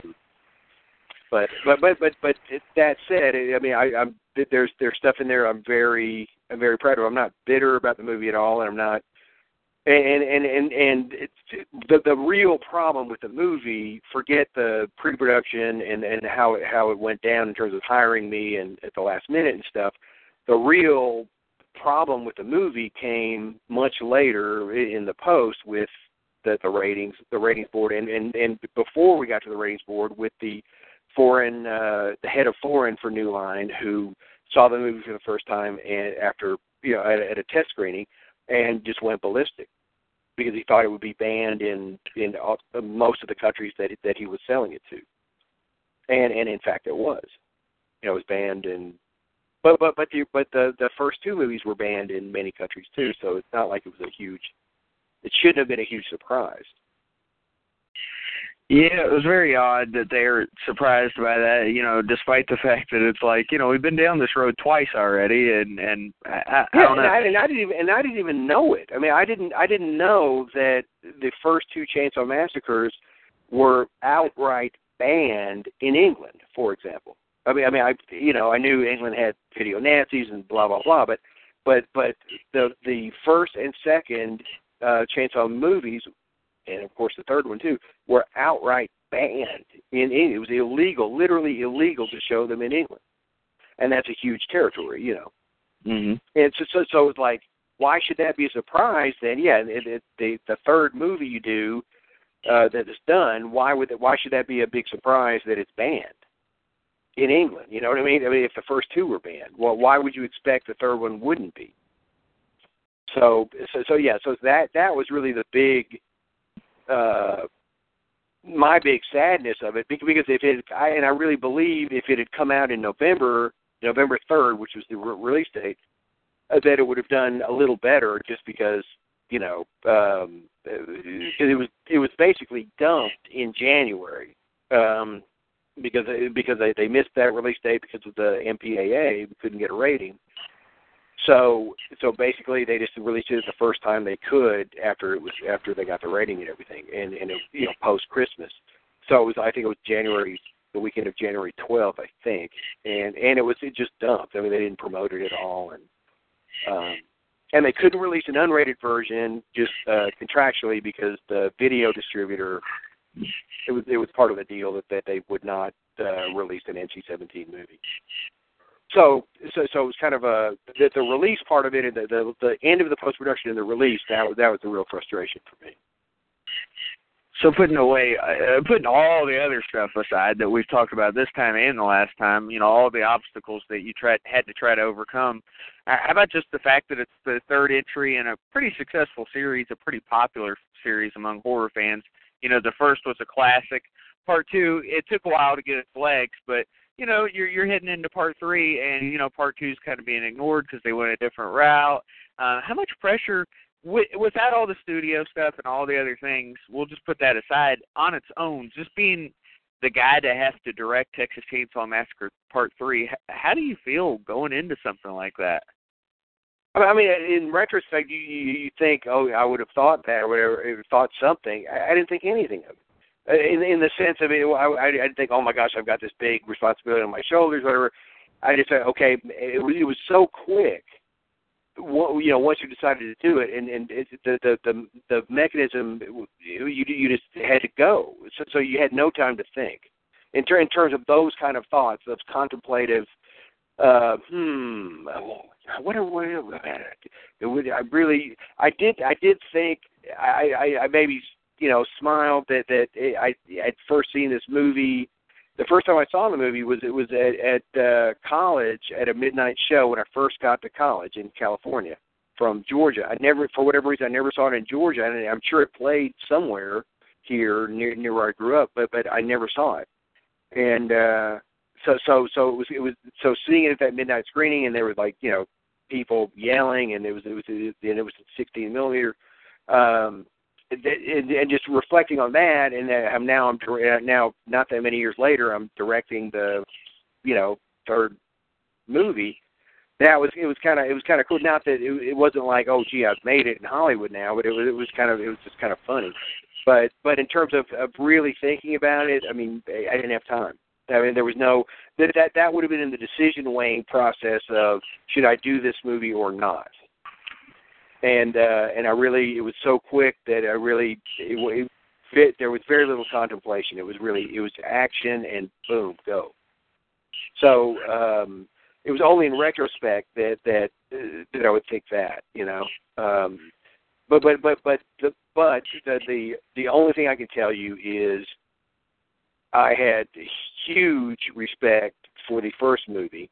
but but but but but that said, I mean, I, I'm there's there's stuff in there I'm very I'm very proud of. I'm not bitter about the movie at all, and I'm not. And and and and it's, the the real problem with the movie, forget the pre-production and and how it how it went down in terms of hiring me and at the last minute and stuff. The real problem with the movie came much later in the post with the the ratings the ratings board and and and before we got to the ratings board with the foreign uh the head of foreign for New Line who saw the movie for the first time and after you know at, at a test screening and just went ballistic because he thought it would be banned in in all, most of the countries that that he was selling it to. And and in fact it was. You know it was banned in but but but the but the the first two movies were banned in many countries too so it's not like it was a huge it shouldn't have been a huge surprise Yeah, it was very odd that they're surprised by that. You know, despite the fact that it's like, you know, we've been down this road twice already, and and I, I, Yeah, don't and know. I, and I didn't even and I didn't even know it. I mean, I didn't I didn't know that the first two Chainsaw Massacres were outright banned in England, for example. I mean, I mean, I you know I knew England had video nasties and blah blah blah, but but but the the first and second uh, Chainsaw movies, and of course the third one too, were outright banned in England. It was illegal, literally illegal, to show them in England, and that's a huge territory, you know. Mhm. And so, so, so it's like, why should that be a surprise? Then, yeah, it, it, the the third movie you do uh, that is done, why would it, why should that be a big surprise that it's banned in England? You know what I mean? I mean, if the first two were banned, well, why would you expect the third one wouldn't be? So, so, so yeah, so that that was really the big, uh, my big sadness of it because if it, I and I really believe if it had come out in November, November third, which was the re- release date, uh, that it would have done a little better just because you know um it was it was basically dumped in January um because because they they missed that release date because of the MPAA we couldn't get a rating so so basically they just released it the first time they could after it was after they got the rating and everything and and it, you know post Christmas so it was I think it was January the weekend of January 12th I think and and it was it just dumped. I mean they didn't promote it at all and um and they couldn't release an unrated version just uh, contractually because the video distributor it was it was part of the deal that, that they would not uh, release an NC-17 movie. So so so it was kind of a the, the release part of it and the, the the end of the post production and the release that was that was the real frustration for me. So putting away, uh, putting all the other stuff aside that we've talked about this time and the last time, you know, all the obstacles that you tried had to try to overcome. uh, How about just the fact that it's the third entry in a pretty successful series, a pretty popular series among horror fans? You know, the first was a classic. Part two, it took a while to get its legs, but you know, you're you're heading into part three, and you know, part two's kind of being ignored because they went a different route. Uh, how much pressure with, without all the studio stuff and all the other things, we'll just put that aside. On its own, just being the guy to have to direct Texas Chainsaw Massacre Part Three, how do you feel going into something like that? I mean, in retrospect, you you, you think, oh, I would have thought that or whatever, or thought something. I, I didn't think anything of it. Uh, In in the sense of it, I, I didn't think, oh my gosh, I've got this big responsibility on my shoulders, whatever. I just said, okay, it was, it was so quick. What, you know, once you decided to do it, and and it, the the the the mechanism, you you just had to go. So so you had no time to think. In, ter- in terms of those kind of thoughts, those contemplative, uh, hmm, what what would I really I did I did think I I, I maybe you know smiled that that I I'd first seen this movie the first time I saw the movie was it was at at uh, college at a midnight show when I first got to college in California from Georgia. I never for whatever reason I never saw it in Georgia and I'm sure it played somewhere here near near where I grew up but but I never saw it. And uh so so so it was it was so seeing it at that midnight screening and there was like you know people yelling, and it was it was and it was 16 millimeter. Um, and, and just reflecting on that, and I'm now I'm uh, now not that many years later, I'm directing the, you know, third movie. That was it was kind of it was kind of cool. Not that it, it wasn't like oh gee I've made it in Hollywood now, but it was it was kind of it was just kind of funny. But but in terms of, of really thinking about it, I mean I didn't have time. I mean, there was no that that that would have been in the decision weighing process of should I do this movie or not. And uh, and I really it was so quick that I really it, it fit. There was very little contemplation. It was really it was action and boom go. So um, it was only in retrospect that that uh, that I would think that you know. Um, but but but but the but the the the only thing I can tell you is I had huge respect for the first movie.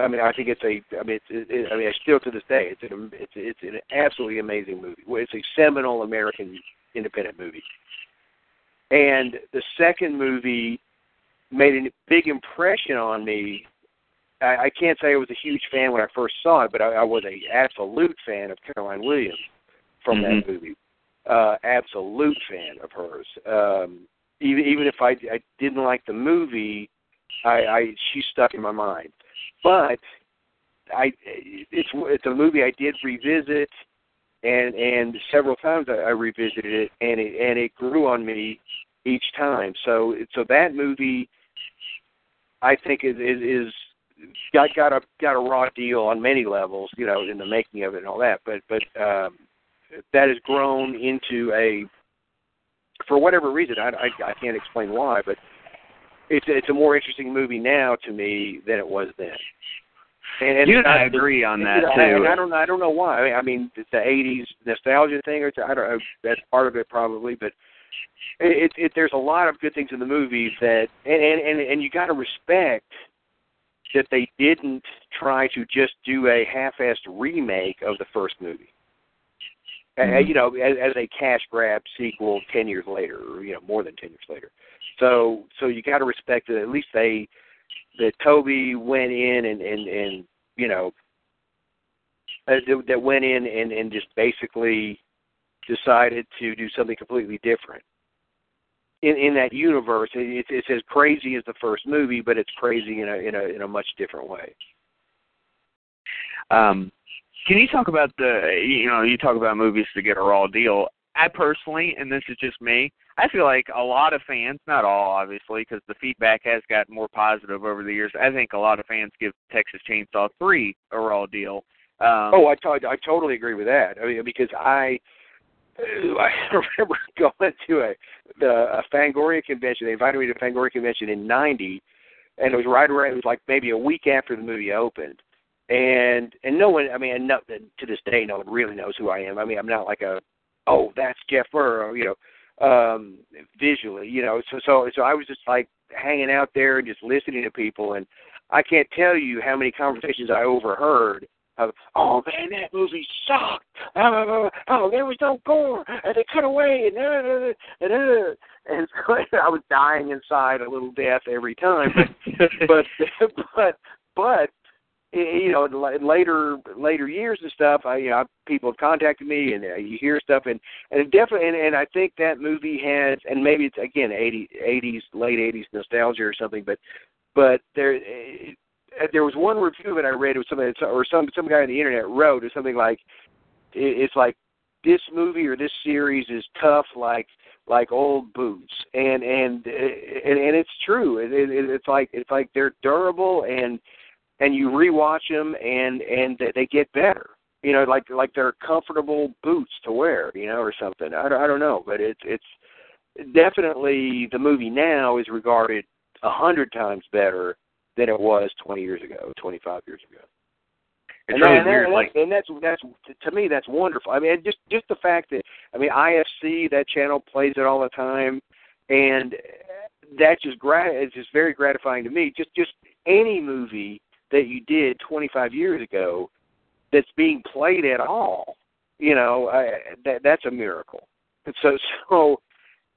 I mean, I think it's a. I mean, it's. It, I mean, still to this day, it's an. It's it's an absolutely amazing movie. It's a seminal American independent movie. And the second movie made a big impression on me. I, I can't say I was a huge fan when I first saw it, but I, I was a absolute fan of Caroline Williams from mm-hmm. that movie. Uh, absolute fan of hers. Um, even even if I, I didn't like the movie, I, I she stuck in my mind. But I it's it's a movie I did revisit, and and several times I, I revisited it, and it and it grew on me each time. So so that movie, I think is is, is got got a got a raw deal on many levels, you know, in the making of it and all that. But but um, that has grown into a for whatever reason, I, I, I can't explain why, but it's it's a more interesting movie now to me than it was then. And, and you and I agree on that too. And I don't I don't know why. I mean, I mean it's the '80s nostalgia thing, or I don't know. That's part of it probably, but it, it, it there's a lot of good things in the movie that and and and, and you got to respect that they didn't try to just do a half-assed remake of the first movie mm-hmm. you know, as, as a cash grab sequel ten years later, or you know, more than ten years later. So, so you got to respect that at least they that Tobe went in and and and you know uh, that went in and and just basically decided to do something completely different in in that universe. It's it's as crazy as the first movie, but it's crazy in a in a in a much different way. Um, can you talk about the you know you talk about movies to get a raw deal? I personally, and this is just me, I feel like a lot of fans, not all obviously, because the feedback has gotten more positive over the years. I think a lot of fans give Texas Chainsaw Three a raw deal. Um, oh, I, t- I totally agree with that. I mean, because I I <laughs> remember going to a the a Fangoria convention. They invited me to a Fangoria convention in '90, and it was right around. It was like maybe a week after the movie opened, and and no one, I mean, no, to this day, no one really knows who I am. I mean, I'm not like a, oh, that's Jeff Burr, you know, um, visually, you know. So so so I was just like hanging out there and just listening to people, and I can't tell you how many conversations I overheard of, oh man, that movie sucked. Oh, oh there was no gore, and they cut away, and uh, and uh, and so <laughs> I was dying inside a little death every time. But <laughs> <laughs> but but but you know, in later later years and stuff, I, you know, people have contacted me, and uh, you hear stuff, and and it definitely, and, and I think that movie has, and maybe it's again 80, 80s, late eighties nostalgia or something, but but there uh, there was one review that I read, it was something, or some some guy on the internet wrote, or something like, it's like this movie or this series is tough, like like old boots, and and and, and it's true. It, it, it's like it's like they're durable and and you rewatch them and and they get better. You know, like like they're comfortable boots to wear, you know, or something. I don't, I don't know, but it's it's definitely the movie now is regarded a hundred times better than it was 20 years ago, 25 years ago. It's and, really and, weird, and, like, and that's that's to me that's wonderful. I mean, just just the fact that I mean IFC that channel plays it all the time, and that just grat it's just very gratifying to me. Just just any movie that you did 25 years ago that's being played at all. You know, I, that that's a miracle. And so <laughs> so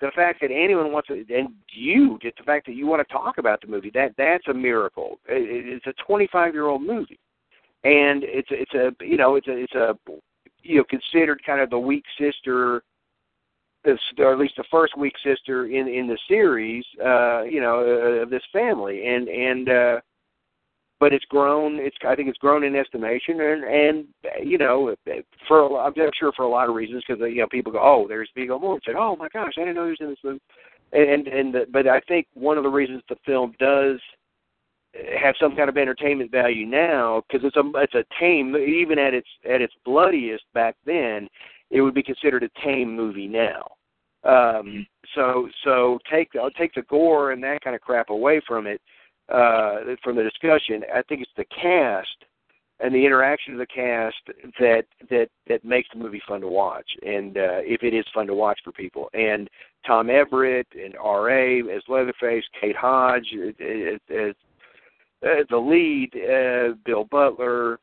the fact that anyone wants to and you just the fact that you want to talk about the movie that that's a miracle. It, it's a 25 year old movie. and it's it's a you know it's a it's a you know considered kind of the weak sister or at least the first weak sister in in the series uh you know uh, of this family and and uh but it's grown it's i think it's grown in estimation and and you know for i'm sure for a lot of reasons because you know people go oh there's Viggo Mortensen. Oh my gosh i didn't know he was in this movie. And and the, but i think one of the reasons the film does have some kind of entertainment value now because it's a it's a tame even at its at its bloodiest back then it would be considered a tame movie now. Um so so take take the gore and that kind of crap away from it uh from the discussion i think it's the cast and the interaction of the cast that that that makes the movie fun to watch and uh if it is fun to watch for people and tom everett and ra as leatherface kate hodge as, as uh, the lead, uh, Bill Butler,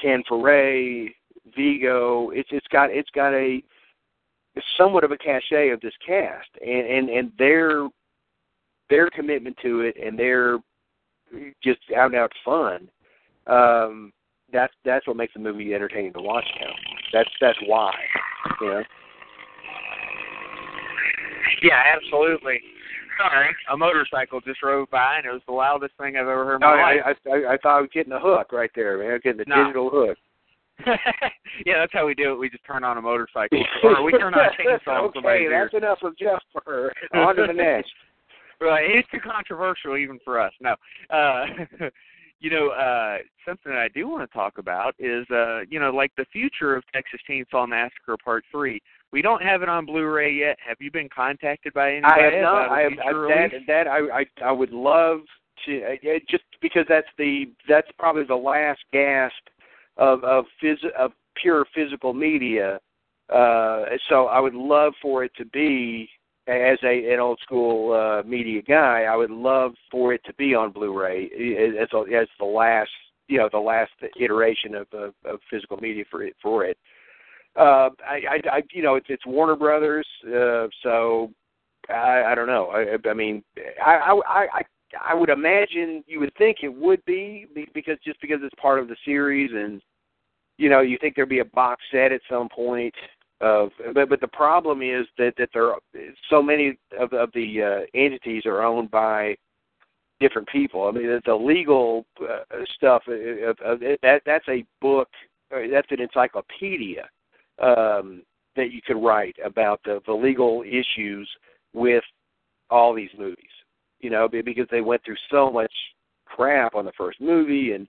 Ken Foree, Viggo. It's it's got it's got a somewhat of a cachet of this cast, and and and their their commitment to it and their just out and out fun. Um, that's that's what makes the movie entertaining to watch now. That's that's why, you know. Yeah, absolutely sorry, a motorcycle just drove by, and it was the loudest thing I've ever heard in my no, life. I, I I thought I was getting a hook right there, man. I was getting the No. digital hook. <laughs> <laughs> yeah, that's how we do it. We just turn on a motorcycle, <laughs> or we turn on a chainsaw. in okay, that's enough of Jeff for her. On to the next. Right, it's too controversial even for us. No, uh, <laughs> you know, uh, something that I do want to talk about is, uh, you know, like the future of Texas Chainsaw Massacre Part Three. We don't have it on Blu-ray yet. Have you been contacted by anybody I have not. I have I, that. That I, I I would love to uh, just because that's the that's probably the last gasp of of phys- of pure physical media. Uh, so I would love for it to be as a an old school uh, media guy. I would love for it to be on Blu-ray as as the last you know the last iteration of of, of physical media for it for it. Uh, I, I, I, you know, it's, it's Warner Brothers, uh, so I, I don't know. I, I mean, I, I, I, I would imagine you would think it would be- because just because it's part of the series, and you know, you think there'd be a box set at some point. Of, but but the problem is that that there are so many of of the uh, entities are owned by different people. I mean, the, legal uh, stuff uh, of that that's a book. uh, That's an encyclopedia um, that you could write about the, the legal issues with all these movies. You know, be- because they went through so much crap on the first movie, and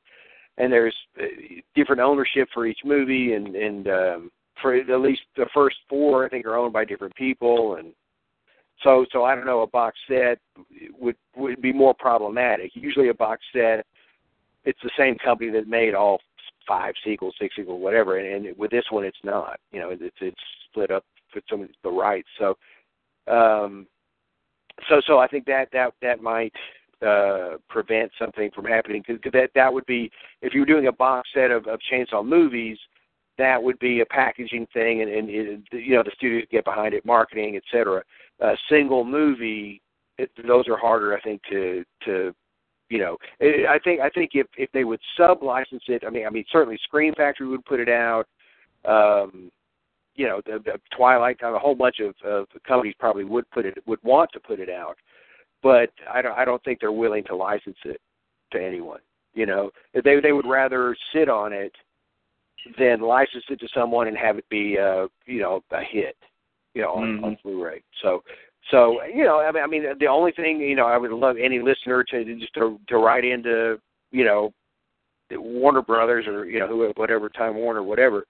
and there's uh, different ownership for each movie, and and um, for at least the first four, I think, are owned by different people, and so so I don't know. A box set would would be more problematic. Usually, a box set, it's the same company that made all five sequels, six sequels, whatever. And, and with this one, it's not. You know, it's it's split up for some of the rights. So, um, so so I think that that that might uh prevent something from happening because that that would be if you were doing a box set of, of chainsaw movies that would be a packaging thing and, and it, you know the studios get behind it marketing et cetera. A single movie it, those are harder i think to to you know it, i think i think if if they would sub license it i mean i mean certainly scream factory would put it out um you know the, the twilight a whole bunch of, of companies probably would put it would want to put it out. But i don't i don't think they're willing to license it to anyone you know. They they would rather sit on it than license it to someone and have it be uh you know a hit you know on, Mhm. on blu-ray. So so you know i mean i mean the only thing you know i would love any listener to just to to write into you know warner brothers or you know whoever, whatever time warner whatever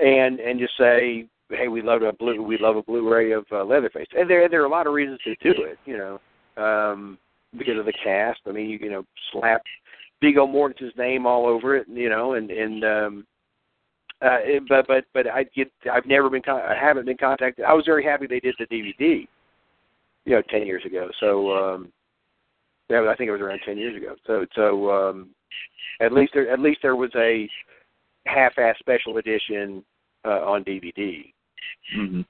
and and just say hey we love a blue we love a blu-ray of uh, leatherface. And there there are a lot of reasons to do it you know um because of the cast. I mean you you know slap Viggo Mortensen's name all over it, you know, and and um, uh, but but but I get I've never been con- I haven't been contacted. I was very happy they did the DVD, you know, ten years ago. So um, yeah, I think it was around ten years ago. So so um, at least there at least there was a half-ass special edition uh, on DVD. Mm-hmm.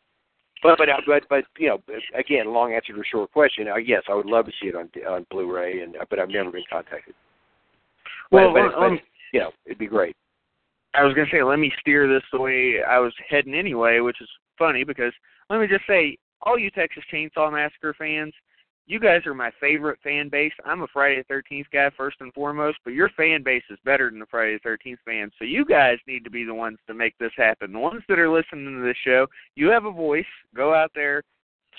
But but but but you know, again, long answer to a short question. Uh, yes, I would love to see it on on Blu-ray, and but I've never been contacted. Well, but, but, um, but you know, it'd be great. I was gonna say, let me steer this the way I was heading anyway, which is funny because let me just say, all you Texas Chainsaw Massacre fans, you guys are my favorite fan base. I'm a Friday the Thirteenth guy first and foremost, but your fan base is better than the Friday the Thirteenth fans. So you guys need to be the ones to make this happen. The ones that are listening to this show, you have a voice. Go out there,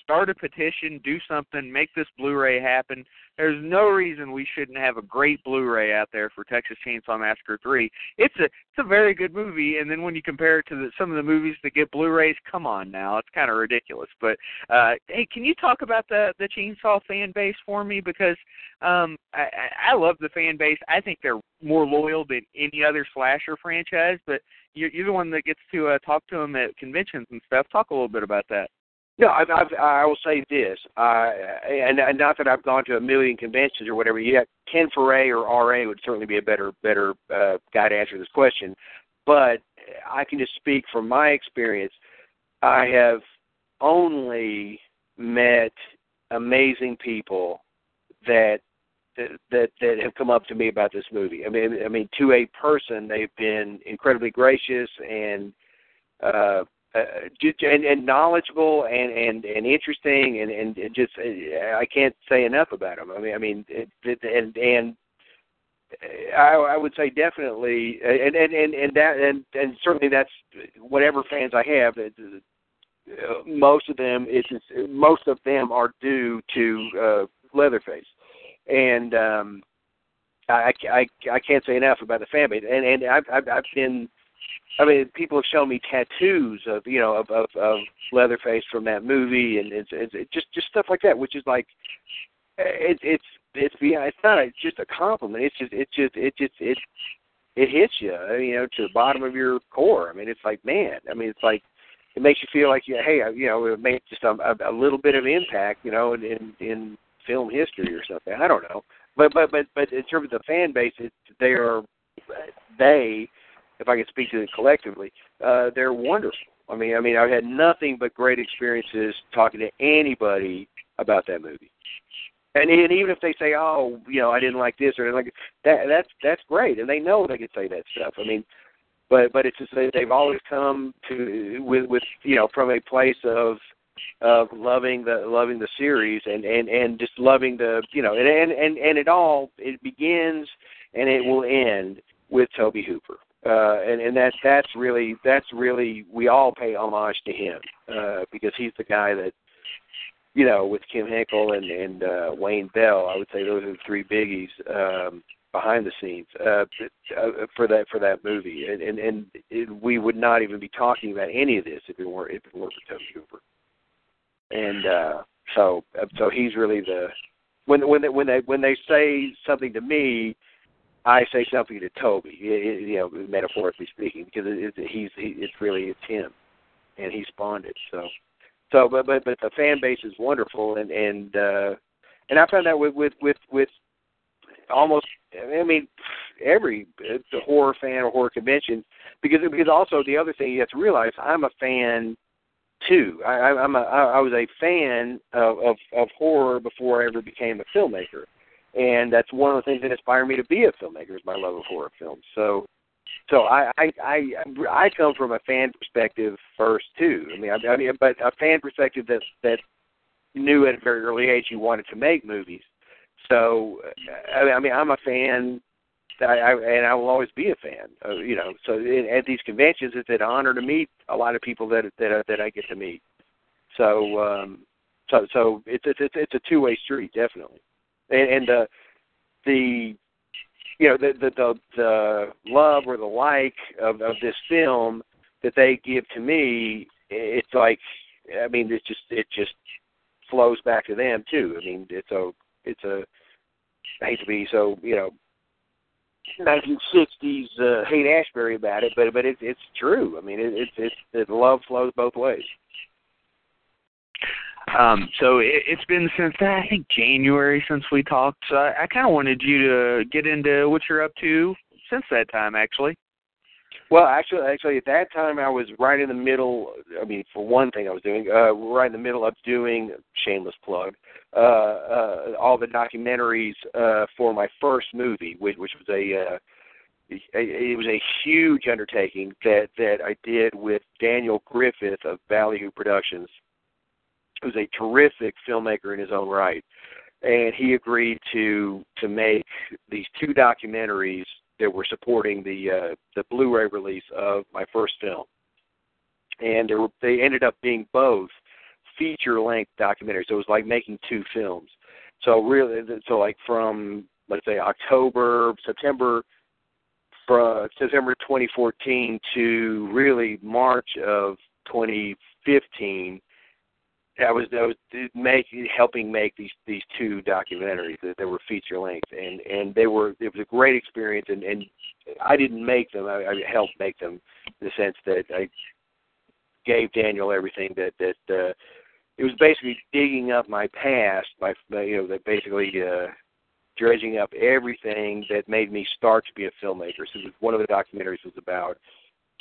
start a petition, do something, make this Blu-ray happen. There's no reason we shouldn't have a great Blu-ray out there for Texas Chainsaw Massacre 3. It's a it's a very good movie, and then when you compare it to the, some of the movies that get Blu-rays, come on now, it's kind of ridiculous. But uh, hey, can you talk about the the Chainsaw fan base for me? Because um, I, I love the fan base. I think they're more loyal than any other slasher franchise. But you're, you're the one that gets to uh, talk to them at conventions and stuff. Talk a little bit about that. No, I've, I've, I will say this, uh, and, and not that I've gone to a million conventions or whatever. Yet Ken Foree or RA would certainly be a better better uh, guy to answer this question. But I can just speak from my experience. I have only met amazing people that that that have come up to me about this movie. I mean, I mean, to a person, they've been incredibly gracious and uh, uh, and, and knowledgeable and and and interesting and and just uh, I can't say enough about them. I mean, I mean, it, and and I, I would say definitely, and and and and that and and certainly that's whatever fans I have. Uh, most of them, it's most of them are due to uh, Leatherface, and um, I, I I can't say enough about the fan base. And and I've I've, I've been I mean, people have shown me tattoos of you know of of, of Leatherface from that movie, and it's, it's it just just stuff like that, which is like it, it's it's it's not it's just a compliment. It's just it's just it just it it hits you, uh, you know, to the bottom of your core. I mean, it's like man. I mean, it's like it makes you feel like you hey, you know, it made just a, a little bit of impact, you know, in, in in film history or something. I don't know, but but but but in terms of the fan base, it, they are they if I can speak to it collectively, uh, they're wonderful. I mean, I mean, I've had nothing but great experiences talking to anybody about that movie. And, and even if they say, "Oh, you know, I didn't like this or like that," that's that's great, and they know they can say that stuff. I mean, but but it's just that they've always come to with with you know from a place of of loving the loving the series and and and just loving the you know and and and, and it all it begins and it will end with Tobe Hooper uh, and and that's that's really that's really we all pay homage to him uh, because he's the guy that you know with Kim Henkel and and uh, Wayne Bell. I would say those are the three biggies um, behind the scenes uh, uh, for that for that movie. And and, and it, we would not even be talking about any of this if it weren't if it weren't for Tobe Hooper. And uh, so so he's really the when when they, when they when they say something to me I say something to Tobe, you know, metaphorically speaking, because it, it, he's he, it's really it's him, and he spawned it. So, so but but but the fan base is wonderful, and and uh, and I found that with with with with almost I mean every a horror fan or horror convention because because also the other thing you have to realize I'm a fan too. I, I'm a I was a fan of, of of horror before I ever became a filmmaker and that's one of the things that inspired me to be a filmmaker is my love of horror films. So, so I I I, I come from a fan perspective first too. I mean, I, I mean, but a fan perspective that that knew at a very early age you wanted to make movies. So, I mean, I'm a fan. I, I and I will always be a fan. Uh, you know, so in, at these conventions, it's an honor to meet a lot of people that that that I get to meet. So, um, so so it's it's it's a two way street, definitely and, and the the you know the, the the the love or the like of of this film that they give to me it's like i mean it just it just flows back to them too i mean it's a it's a I hate to be so you know 1960s uh, Haight-Ashbury about it, but but it's it's true. I mean, it, it's it's the love flows both ways. Um, so it, it's been since I think January since we talked. So I, I kind of wanted you to get into what you're up to since that time, actually. Well, actually, actually, at that time, I was right in the middle. I mean, for one thing, I was doing uh, right in the middle of doing shameless plug uh, uh, all the documentaries uh, for my first movie, which, which was a uh, it was a huge undertaking that that I did with Daniel Griffith of Ballyhoo Productions, who's a terrific filmmaker in his own right, and he agreed to to make these two documentaries that were supporting the uh, the Blu-ray release of my first film, and they were they ended up being both feature length documentaries. So it was like making two films. So really, so like from let's say October, September, from September 2014 to really March of 2015. I was I was making helping make these these two documentaries that, that were feature length and and they were it was a great experience and and I didn't make them I, I helped make them in the sense that I gave Daniel everything that that uh, it was basically digging up my past by you know that basically uh, dredging up everything that made me start to be a filmmaker. So one of the documentaries was about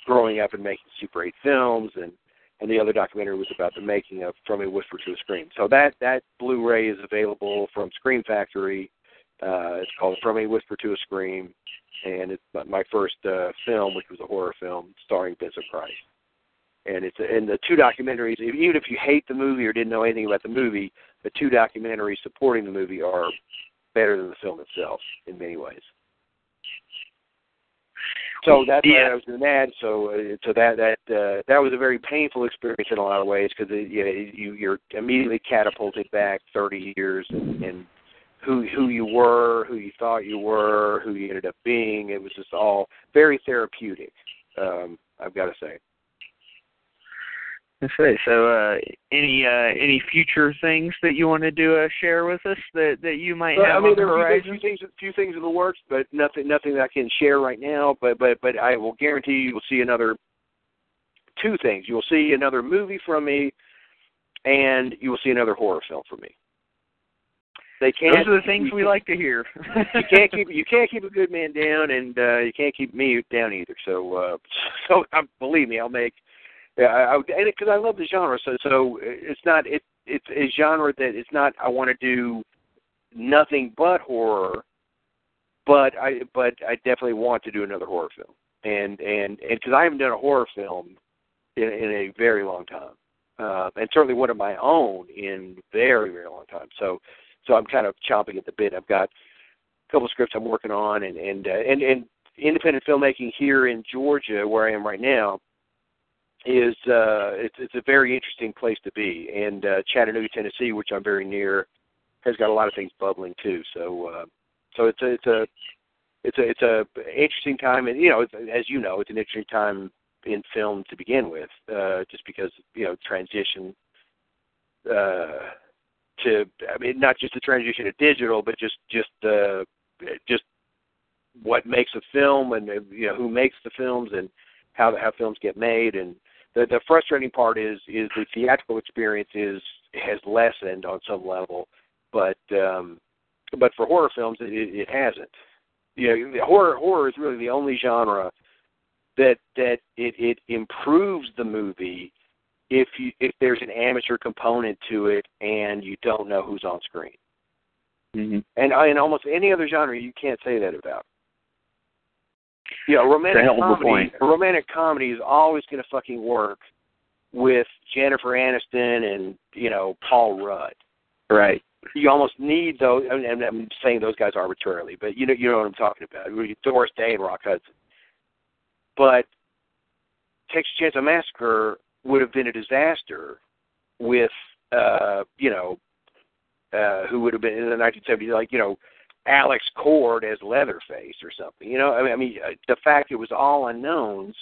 growing up and making Super 8 films, and and the other documentary was about the making of From a Whisper to a Scream. So that that Blu-ray is available from Scream Factory. Uh, it's called From a Whisper to a Scream, and it's my first uh, film, which was a horror film starring Vincent Price. And it's and the two documentaries. Even if you hate the movie or didn't know anything about the movie, the two documentaries supporting the movie are better than the film itself in many ways. So that's yeah. why I was doing that. So, uh, so that that uh, that was a very painful experience in a lot of ways because you know, you you're immediately catapulted back 30 years and, and who who you were, who you thought you were, who you ended up being. It was just all very therapeutic. Um, I've got to say. Say so. Uh, any uh, any future things that you want to do uh, share with us that that you might well, have I mean, on the there are a horizon? few things, a few things in the works, but nothing nothing that I can share right now. But but but I will guarantee you will see another two things. You will see another movie from me, and you will see another horror film from me. They can't. Those are the things we like to hear. you can't keep you can't keep a good man down, and uh, you can't keep me down either. So uh, <laughs> so um, believe me, I'll make yeah, I, I and because I love the genre, so so it's not it it's a genre that it's not I want to do nothing but horror, but I but I definitely want to do another horror film, and and and because I haven't done a horror film in, in a very long time, uh, and certainly one of my own in very very long time. So so I'm kind of chomping at the bit. I've got a couple scripts I'm working on, and and uh, and and independent filmmaking here in Georgia, where I am right now is uh, it's it's a very interesting place to be. And uh, Chattanooga, Tennessee, which I'm very near, has got a lot of things bubbling too. So uh, so it's a it's a it's a it's a interesting time, and you know, as you know, it's an interesting time in film to begin with, uh, just because you know transition uh, to I mean not just the transition to digital, but just just uh, just what makes a film and you know who makes the films and how how films get made and the the frustrating part is is the theatrical experience is has lessened on some level, but um, but for horror films it, it hasn't. You know, horror horror is really the only genre that that it, it improves the movie if you if there's an amateur component to it and you don't know who's on screen. Mm-hmm. And in almost any other genre, you can't say that about. Yeah, romantic It's hell of a comedy. Romantic comedy is always going to fucking work with Jennifer Aniston and you know Paul Rudd. Right. You almost need those. I mean, I'm saying those guys arbitrarily, but you know you know what I'm talking about. Doris Day and Rock Hudson. But Texas Chainsaw Massacre would have been a disaster with uh, you know uh, who would have been in the 1970s, like you know Alex Cord as Leatherface or something. You know, I mean, I mean uh, the fact it was all unknowns,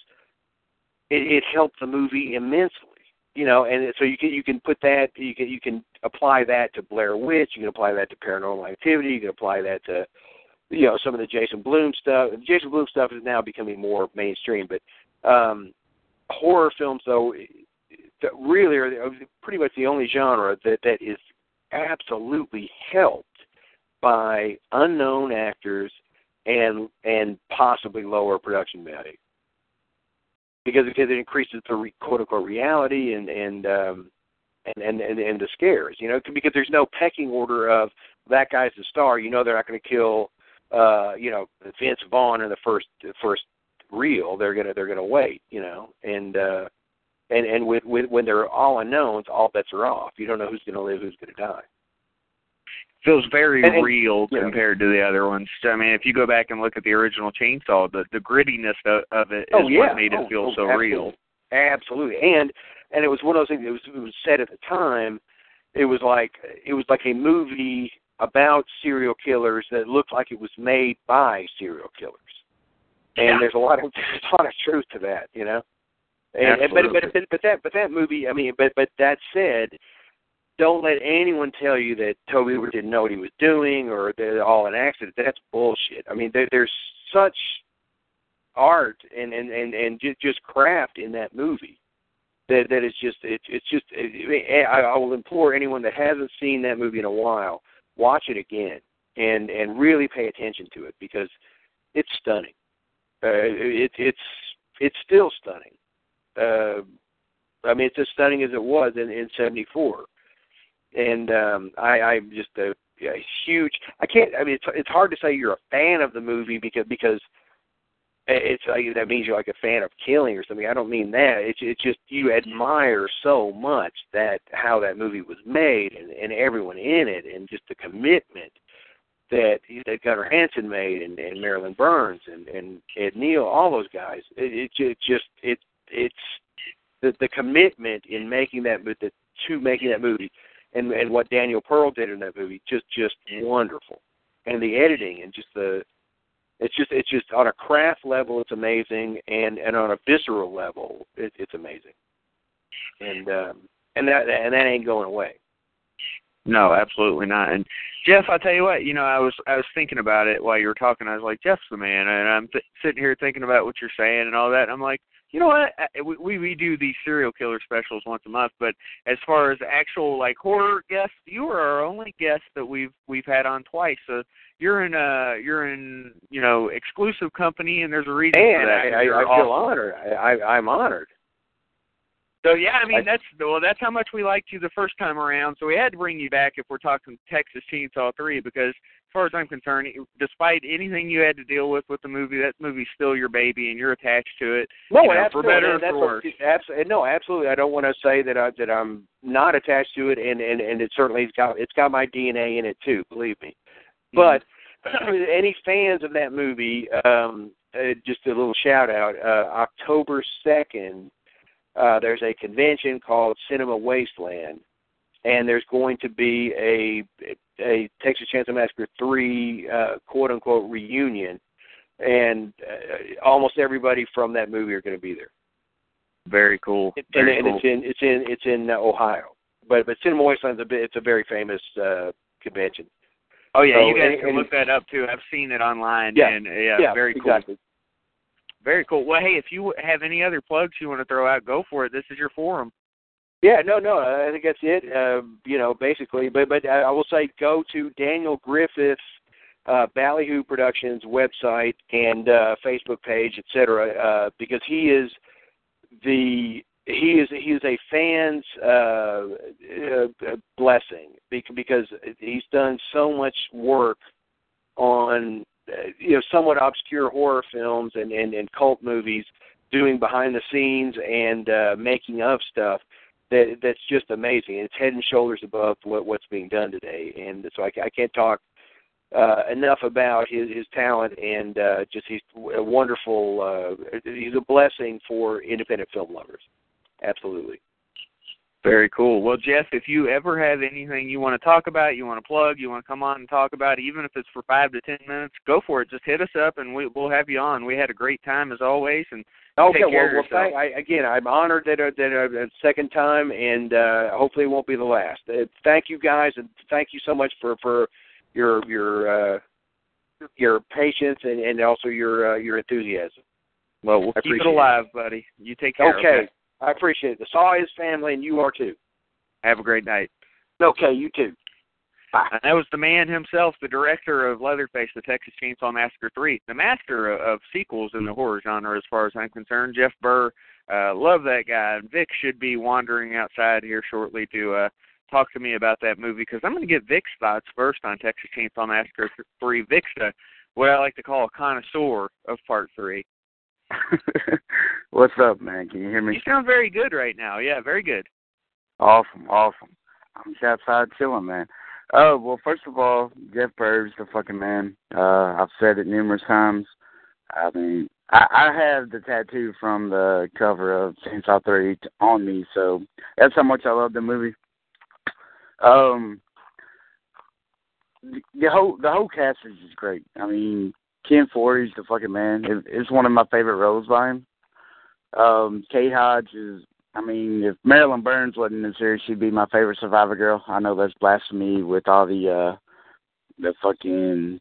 it, it helped the movie immensely. You know, and so you can you can put that you can you can apply that to Blair Witch, you can apply that to Paranormal Activity, you can apply that to you know some of the Jason Blum stuff. Jason Blum stuff is now becoming more mainstream, but um, horror films though really are pretty much the only genre that that is absolutely helped by unknown actors and and possibly lower production value because it increases the re, quote unquote reality and and um and, and and and the scares you know because there's no pecking order of that guy's the star you know they're not going to kill uh, you know, Vince Vaughn in the first first reel, they're gonna they're gonna wait, you know, and uh, and and with with when they're all unknowns, all bets are off. You don't know who's gonna live, who's gonna die. Feels very And- and- real yeah. compared to the other ones. I mean, if you go back and look at the original Chainsaw, the the grittiness of, of it oh, is Oh, yeah. what made Oh, it feel oh, so absolutely. real. Absolutely, and and it was one of those things. It was it was said at the time. It was like it was like a movie about serial killers that looked like it was made by serial killers. And Yeah. there's a lot of <laughs> there's a lot of truth to that, you know. And, and but, but but but that but that movie, I mean, but but that said, don't let anyone tell you that Tobe didn't know what he was doing or they're all an accident. That's bullshit. I mean, there, there's such art and and and and ju- just craft in that movie that that is just it's it's just it, I, I will implore anyone that hasn't seen that movie in a while watch it again and and really pay attention to it because it's stunning. Uh, it, it's it's still stunning. Uh, I mean, it's as stunning as it was in in '74, and um, I, I'm just a, a huge. I can't. I mean, it's it's hard to say you're a fan of the movie because because it's like that means you're like a fan of killing or something. I don't mean that. It's it's just you admire so much that how that movie was made and, and everyone in it and just the commitment that that Gunnar Hansen made and, and Marilyn Burns and and Ed Neal, all those guys. It, it, ju- just it it's the the commitment in making that the to making that movie and and what Daniel Pearl did in that movie just just wonderful. And the editing and just the it's just it's just on a craft level it's amazing and and on a visceral level it, it's amazing and um and that and that ain't going away No, absolutely not. And Jeff, I tell you what, you know, I was I was thinking about it while you were talking. I was like, Jeff's the man, and I'm th- sitting here thinking about what you're saying and all that. And I'm like, you know what? We we do these serial killer specials once a month, but as far as actual like horror guests, you are our only guest that we've we've had on twice. So you're in uh you're in you know exclusive company, and there's a reason for and that. I, I, I feel awesome. honored I, I I'm honored So yeah, I mean I- that's well that's how much we liked you the first time around. So we had to bring you back if we're talking Texas Chainsaw Three because far as I'm concerned, despite anything you had to deal with with the movie, that movie's still your baby and you're attached to it. no you know, for absolutely better or that's for worse. absolutely no absolutely I don't want to say that I that I'm not attached to it and and and it certainly has got it's got my DNA in it too believe me but <clears throat> any fans of that movie, um, uh, just a little shout out. Uh, October second, uh, there's a convention called Cinema Wasteland, and there's going to be a a Texas Chainsaw Massacre three uh, quote unquote reunion, and uh, almost everybody from that movie are going to be there. very cool. And, Very and cool. it's in it's in it's in uh, Ohio, but but Cinema Wasteland's a bit, it's a very famous uh, convention. oh yeah, so you guys any- can any- look that up too. I've seen it online. Yeah, and yeah, yeah, very cool. exactly. Very cool. Well, hey, if you have any other plugs you want to throw out, go for it. This is your forum. Yeah, no, no. I think that's it. Uh, you know, basically, but but I will say go to Daniel Griffith's uh, Ballyhoo Productions website and uh, Facebook page, et cetera, uh, because he is the he is he is a fan's uh, uh, blessing bec- because he's done so much work on uh, you know somewhat obscure horror films and and, and cult movies, doing behind the scenes and uh, making of stuff that that's just amazing. It's head and shoulders above what what's being done today, and so I, I can't talk uh, enough about his his talent and uh, just he's a wonderful. Uh, he's a blessing for independent film lovers. Absolutely. Very cool. Well, Jeff, if you ever have anything you want to talk about, you want to plug, you want to come on and talk about, even if it's for five to ten minutes, go for it. Just hit us up and we, we'll have you on. We had a great time as always, and Okay, Take care well, of well thank, I, again, I'm honored that uh, that uh, a second time, and uh, hopefully it won't be the last. Uh, thank you guys, and thank you so much for for your your uh, your patience and, and also your uh, your enthusiasm. well, we'll keep it appreciate it. alive, buddy. You take care. Okay, I appreciate it. The Saw is family, and you are too. Have a great night. Okay, you too. Bye. And that was the man himself, the director of Leatherface, the Texas Chainsaw Massacre 3, the master of, sequels in the horror genre, as far as I'm concerned. Jeff Burr, uh, love that guy. And Vic should be wandering outside here shortly to uh, talk to me about that movie because I'm going to get Vic's thoughts first on Texas Chainsaw Massacre 3. Vic's a what I like to call a connoisseur of part three. <laughs> What's up, man? Can you hear me? You sound very good right now. Yeah, very good. Awesome, awesome. I'm just outside chilling, man. Oh well, first of all, Jeff Burr's the fucking man. Uh, I've said it numerous times. I mean, I, I have the tattoo from the cover of Chainsaw Three on me, so that's how much I love the movie. Um, the whole the whole cast is just great. I mean, Ken Foree's the fucking man. It, it's one of my favorite roles by him. Um, Kate Hodge is. I mean, if Marilyn Burns wasn't in the series, she'd be my favorite Survivor girl. I know that's blasphemy with all the uh the fucking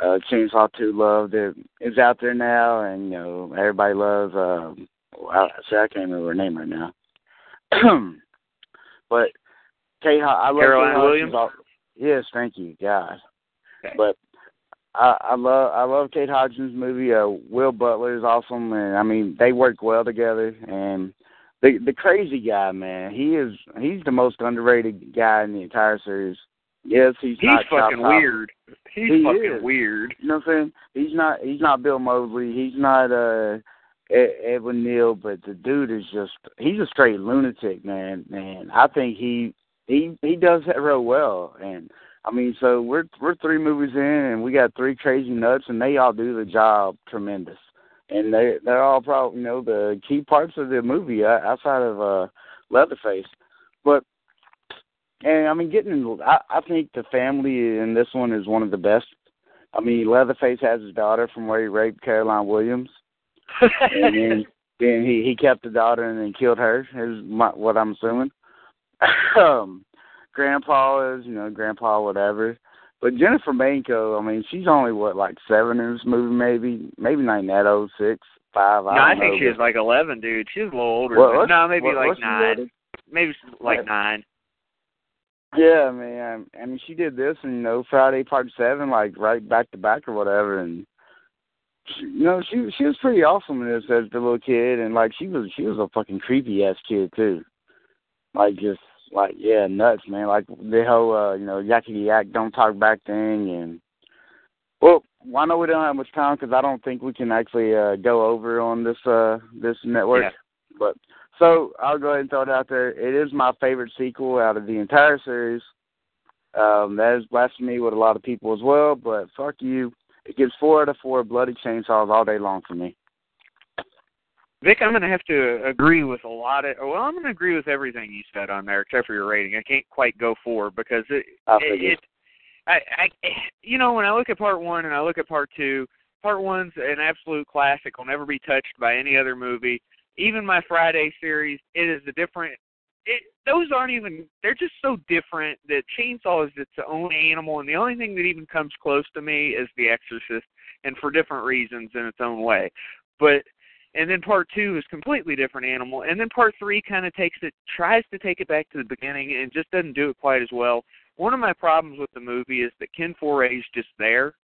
uh Chainsaw Two love that is out there now, and you know everybody loves. Uh, I, see, I can't remember her name right now. <clears throat> but Kate, I love Caroline Williams. Hodge. Yes, thank you, God. Okay. But I, I love I love Kate Hodgson's movie. Uh, Will Butler is awesome, and I mean they work well together. And the the crazy guy, man, he is he's the most underrated guy in the entire series. Yes, he's He's not fucking weird. He's He fucking is. weird. You know what I'm saying? He's not he's not Bill Moseley. He's not uh Ed- Edwin Neal, but the dude is just he's a straight lunatic, man. And I think he he he does that real well. And I mean, so we're we're three movies in, and we got three crazy nuts, and they all do the job tremendous. And they they're all probably you know the key parts of the movie uh, outside of uh Leatherface, but. And I mean, getting I, I think the family in this one is one of the best. I mean, Leatherface has his daughter from where he raped Caroline Williams, and then <laughs> then he he kept the daughter and then killed her. Is my, what I'm assuming. um, Grandpa is you know Grandpa whatever, but Jennifer Banko, I mean, she's only what like seven in this movie, maybe maybe not that old, six, five. no, I, I think know, she was like eleven, dude. She's a little older. What- no, maybe what- like nine. Maybe she's like What? nine. Yeah, man. I mean, she did this, and you know, Friday Part Seven, like right back to back or whatever, and she, you know, she she was pretty awesome in this as the little kid, and like she was she was a fucking creepy ass kid too, like just like yeah, nuts, man. Like the whole uh, you know yakety yak don't talk back thing, and well, I know we don't have much time because I don't think we can actually uh go over on this uh this network, Yeah. but so I'll go ahead and throw it out there. It is my favorite sequel out of the entire series. Um, that is blasphemy with a lot of people as well, but fuck you. It gets four out of four bloody chainsaws all day long for me. Vic, I'm going to have to agree with a lot of. Well, I'm going to agree with everything you said on there, except for your rating. I can't quite go four because it. I it, it I, I, you know, when I look at part one and I look at part two, part one's an absolute classic. Will never be touched by any other movie. Even my Friday series, it is a different. It, those aren't even. They're just so different that Chainsaw is its own animal, and the only thing that even comes close to me is The Exorcist, and for different reasons in its own way. But and then part two is completely different animal, and then part three kind of takes it, tries to take it back to the beginning, and just doesn't do it quite as well. One of my problems with the movie is that Ken Foree's just there.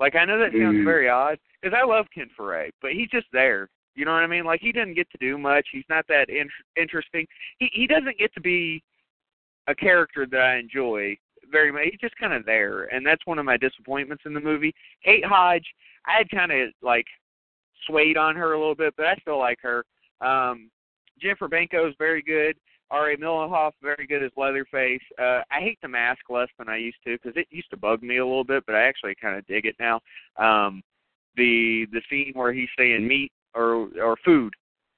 Like I know that sounds Mhm. very odd because I love Ken Foray, but he's just there. You know what I mean? Like he doesn't get to do much. He's not that in- interesting. He he doesn't get to be a character that I enjoy very much. He's just kind of there, and that's one of my disappointments in the movie. Kate Hodge, I had kind of like swayed on her a little bit, but I still like her. Um, Jennifer Banko is very good. R.A. Mihailoff, very good as Leatherface. Uh, I hate the mask less than I used to because it used to bug me a little bit, but I actually kind of dig it now. Um, the the scene where he's saying meat or or food,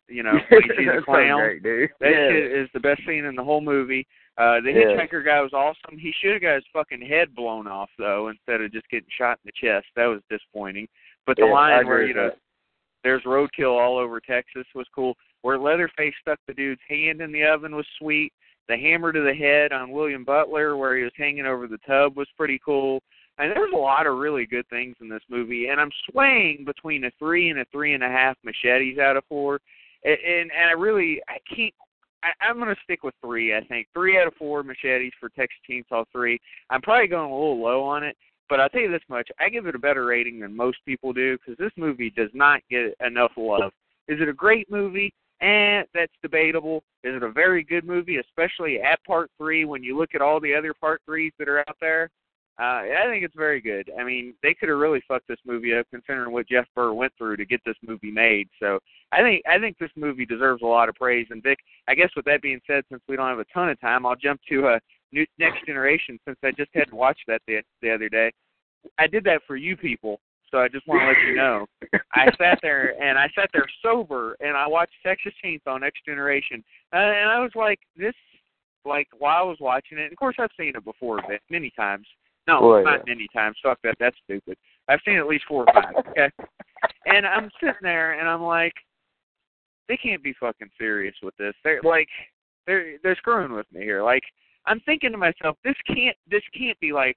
you know, when he sees a <laughs> so clown. great, dude. That yeah. shit is the best scene in the whole movie. Uh the Yeah. hitchhiker guy was awesome. He should have got his fucking head blown off though, instead of just getting shot in the chest. That was disappointing. But the Yeah, line where you know that. There's roadkill all over Texas was cool. Where Leatherface stuck the dude's hand in the oven was sweet. The hammer to the head on William Butler where he was hanging over the tub was pretty cool. And there's a lot of really good things in this movie, and I'm swaying between a three and a three and a half machetes out of four, and and, and I really I can't. I, I'm going to stick with three. I think three out of four machetes for Texas Chainsaw Three. I'm probably going a little low on it, but I'll tell you this much: I give it a better rating than most people do because this movie does not get enough love. Is it a great movie? Eh, that's debatable. Is it a very good movie, especially at part three when you look at all the other part threes that are out there? Uh, I think it's very good. I mean, they could have really fucked this movie up, considering what Jeff Burr went through to get this movie made. So I think I think this movie deserves a lot of praise. And Vic, I guess with that being said, since we don't have a ton of time, I'll jump to uh, new Next Generation since I just had to watch that the the other day. I did that for you people, so I just want to let you know. I <laughs> sat there and I sat there sober and I watched Texas Chainsaw Next Generation, uh, and I was like, this, like while I was watching it. And of course, I've seen it before, many times. No, Boy, not many times. Fuck that. That's stupid. I've seen at least four or five. Okay. and I'm sitting there and I'm like, they can't be fucking serious with this. They're like, they're they're screwing with me here. Like, I'm thinking to myself, this can't this can't be like.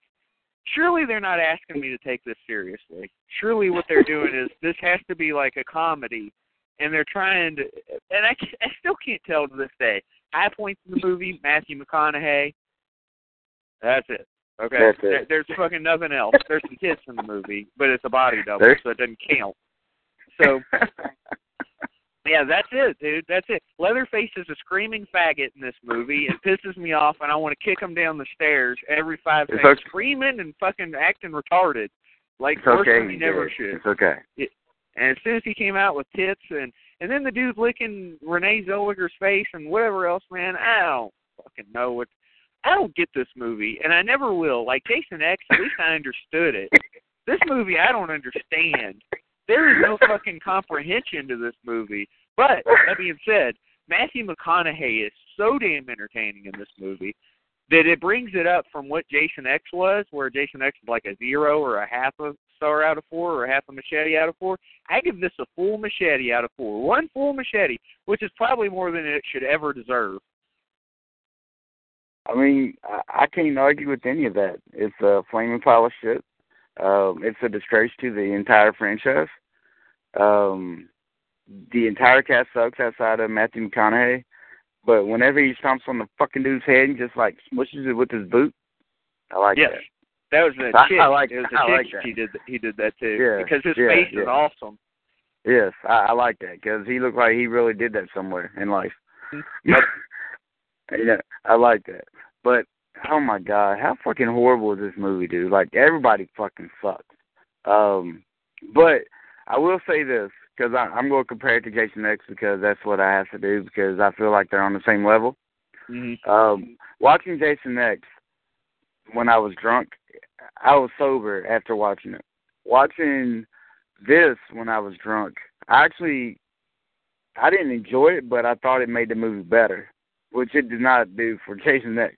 Surely they're not asking me to take this seriously. Surely what they're doing is this has to be like a comedy, and they're trying to. And I I still can't tell to this day. High points in the movie: Matthew McConaughey. That's it. Okay. That's it. There, there's fucking nothing else. There's some tits in the movie, but it's a body double, There's- so it doesn't count. So <laughs> yeah, that's it, dude. That's it. Leatherface is a screaming faggot in this movie. It pisses me off, and I want to kick him down the stairs every five It's seconds, okay. screaming and fucking acting retarded, like it's worse okay. than he never should. It's okay. It, And as soon as he came out with tits and and then the dude licking Renee Zellweger's face and whatever else, man, I don't fucking know what. I don't get this movie, and I never will. Like Jason X, at least I understood it. This movie, I don't understand. There is no fucking comprehension to this movie. But that being said, Matthew McConaughey is so damn entertaining in this movie that it brings it up from what Jason X was, where Jason X is like a zero or a half a star out of four or a half a machete out of four. I give this a full machete out of four. One full machete, which is probably more than it should ever deserve. I mean, I, I can't argue with any of that. It's a flaming pile of shit. Um, it's a disgrace to the entire franchise. Um, the entire cast sucks outside of Matthew McConaughey. But whenever he stomps on the fucking dude's head and just like smushes it with his boot, I like yes. that. That was the I- chick. I like- it was the I chick like that. he did he did that too. Yeah, Because his yeah, face is awesome. Yes, I, I like that because he looked like he really did that somewhere in life. Yep. Yeah, I like that. But oh my god, how fucking horrible is this movie, dude? Like everybody fucking sucks. Um, but I will say this because I'm going to compare it to Jason X because that's what I have to do because I feel like they're on the same level. Mm-hmm. Um, watching Jason X when I was drunk, I was sober after watching it. Watching this when I was drunk, I actually I didn't enjoy it, but I thought it made the movie better, which it did not do for Jason X.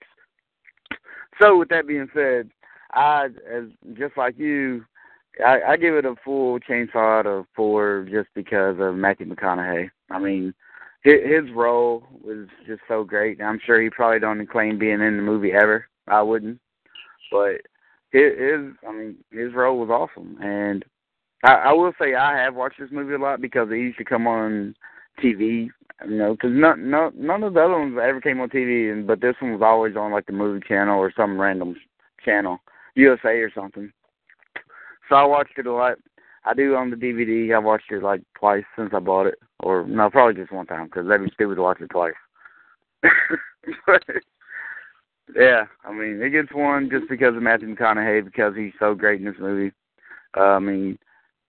So with that being said, I as just like you, I, I give it a full chainsaw out of four just because of Matthew McConaughey. I mean, his, his role was just so great. I'm sure he probably don't claim being in the movie ever. I wouldn't, but his, his I mean, his role was awesome. And I, I will say I have watched this movie a lot because it used to come on TV. You know, because none, no, none of the other ones ever came on TV, and but this one was always on like the movie channel or some random channel, USA or something. So I watched it a lot. I do on the DVD. I watched it like twice since I bought it, or no, probably just one time because that'd be stupid to watch it twice. <laughs> but yeah, I mean, it gets one just because of Matthew McConaughey because he's so great in this movie. Uh, I mean,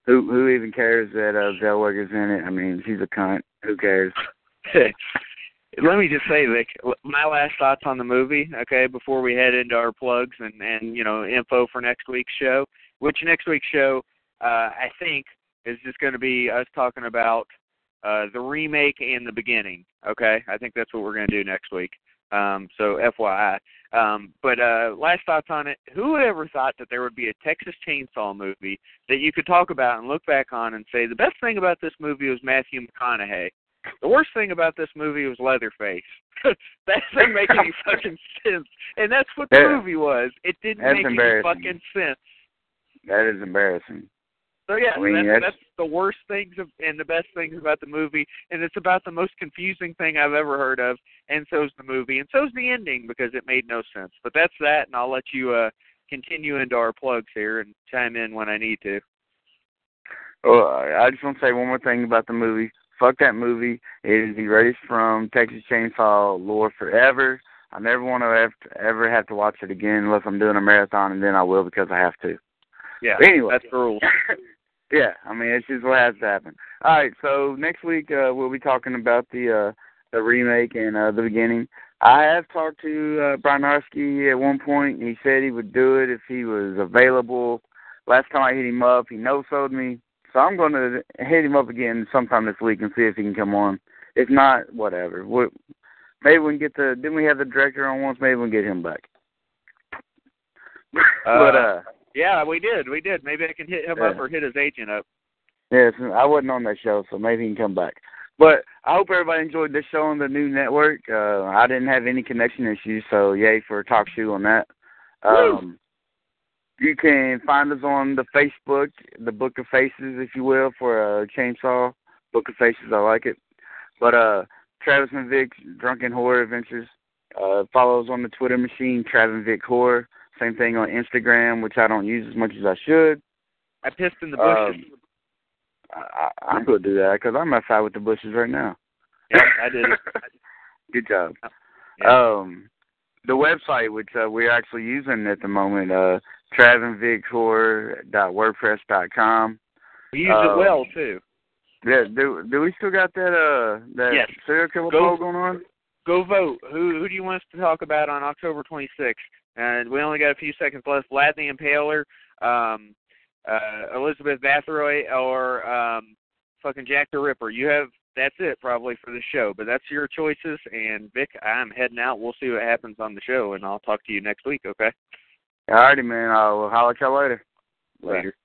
who who even cares that uh, Zellweger's in it? I mean, she's a cunt. Who cares? <laughs> Let me just say, Vic, my last thoughts on the movie, okay, before we head into our plugs and, and you know, info for next week's show, which next week's show, uh, I think, is just going to be us talking about uh, the remake and the beginning, okay? I think that's what we're going to do next week. Um, so FYI. Um, but uh, last thoughts on it. Who would ever thought that there would be a Texas Chainsaw movie that you could talk about and look back on and say the best thing about this movie was Matthew McConaughey. The worst thing about this movie was Leatherface. <laughs> that doesn't make any <laughs> fucking sense. And that's what the Yeah. movie was. It didn't make any fucking sense. That is embarrassing. So yeah, I mean, that's, that's- that's the worst things of, and the best things about the movie, and it's about the most confusing thing I've ever heard of. And so's the movie, and so's the ending because it made no sense. But that's that, and I'll let you uh continue into our plugs here and chime in when I need to. Well, I just want to say one more thing about the movie. Fuck that movie. It is greatest from Texas Chainsaw lore forever. I never want to have ever have to watch it again unless I'm doing a marathon, and then I will because I have to. Yeah, But anyway, that's the rules. <laughs> yeah, I mean it's just what has to happen. All right, so next week uh, we'll be talking about the uh, the remake and uh, the beginning. I have talked to uh, Brian Narski at one point. He said he would do it if he was available. Last time I hit him up, he no sold me. So I'm going to hit him up again sometime this week and see if he can come on. If not, whatever. we maybe we can get the. Didn't we have the director on once? Maybe we can get him back. <laughs> but uh, Yeah, we did. We did. Maybe I can hit him up or hit his agent up. Yes, I wasn't on that show, so maybe he can come back. But I hope everybody enjoyed this show on the new network. Uh, I didn't have any connection issues, so yay for TalkShoe on that. Um, you can find us on the Facebook, the Book of Faces, if you will, for uh, Chainsaw Book of Faces. I like it. But uh, Travis and Vic's Drunken Horror Adventures. Uh, follow us on the Twitter machine, Travis and Vic Horror. Same thing on Instagram, which I don't use as much as I should. I pissed in the bushes. Um, I, I, I'm gonna do that because I'm outside with the bushes right now. yeah, I did. <laughs> Good job. Yeah. Um, the website which uh, we're actually using at the moment, uh, travinvictor.wordpress.com. We used Um, it well too. Yeah, do do we still got that uh that Yes. serial killer Go- poll going on? Go vote. Who who do you want us to talk about on October 26th? And we only got a few seconds left. Vlad the Impaler, um, uh, Elizabeth Bathory, or um, fucking Jack the Ripper. You have that's it probably for the show. But that's your choices. And Vic, I'm heading out. We'll see what happens on the show, and I'll talk to you next week. Okay. Alrighty, man. I'll holler at y'all later. Later.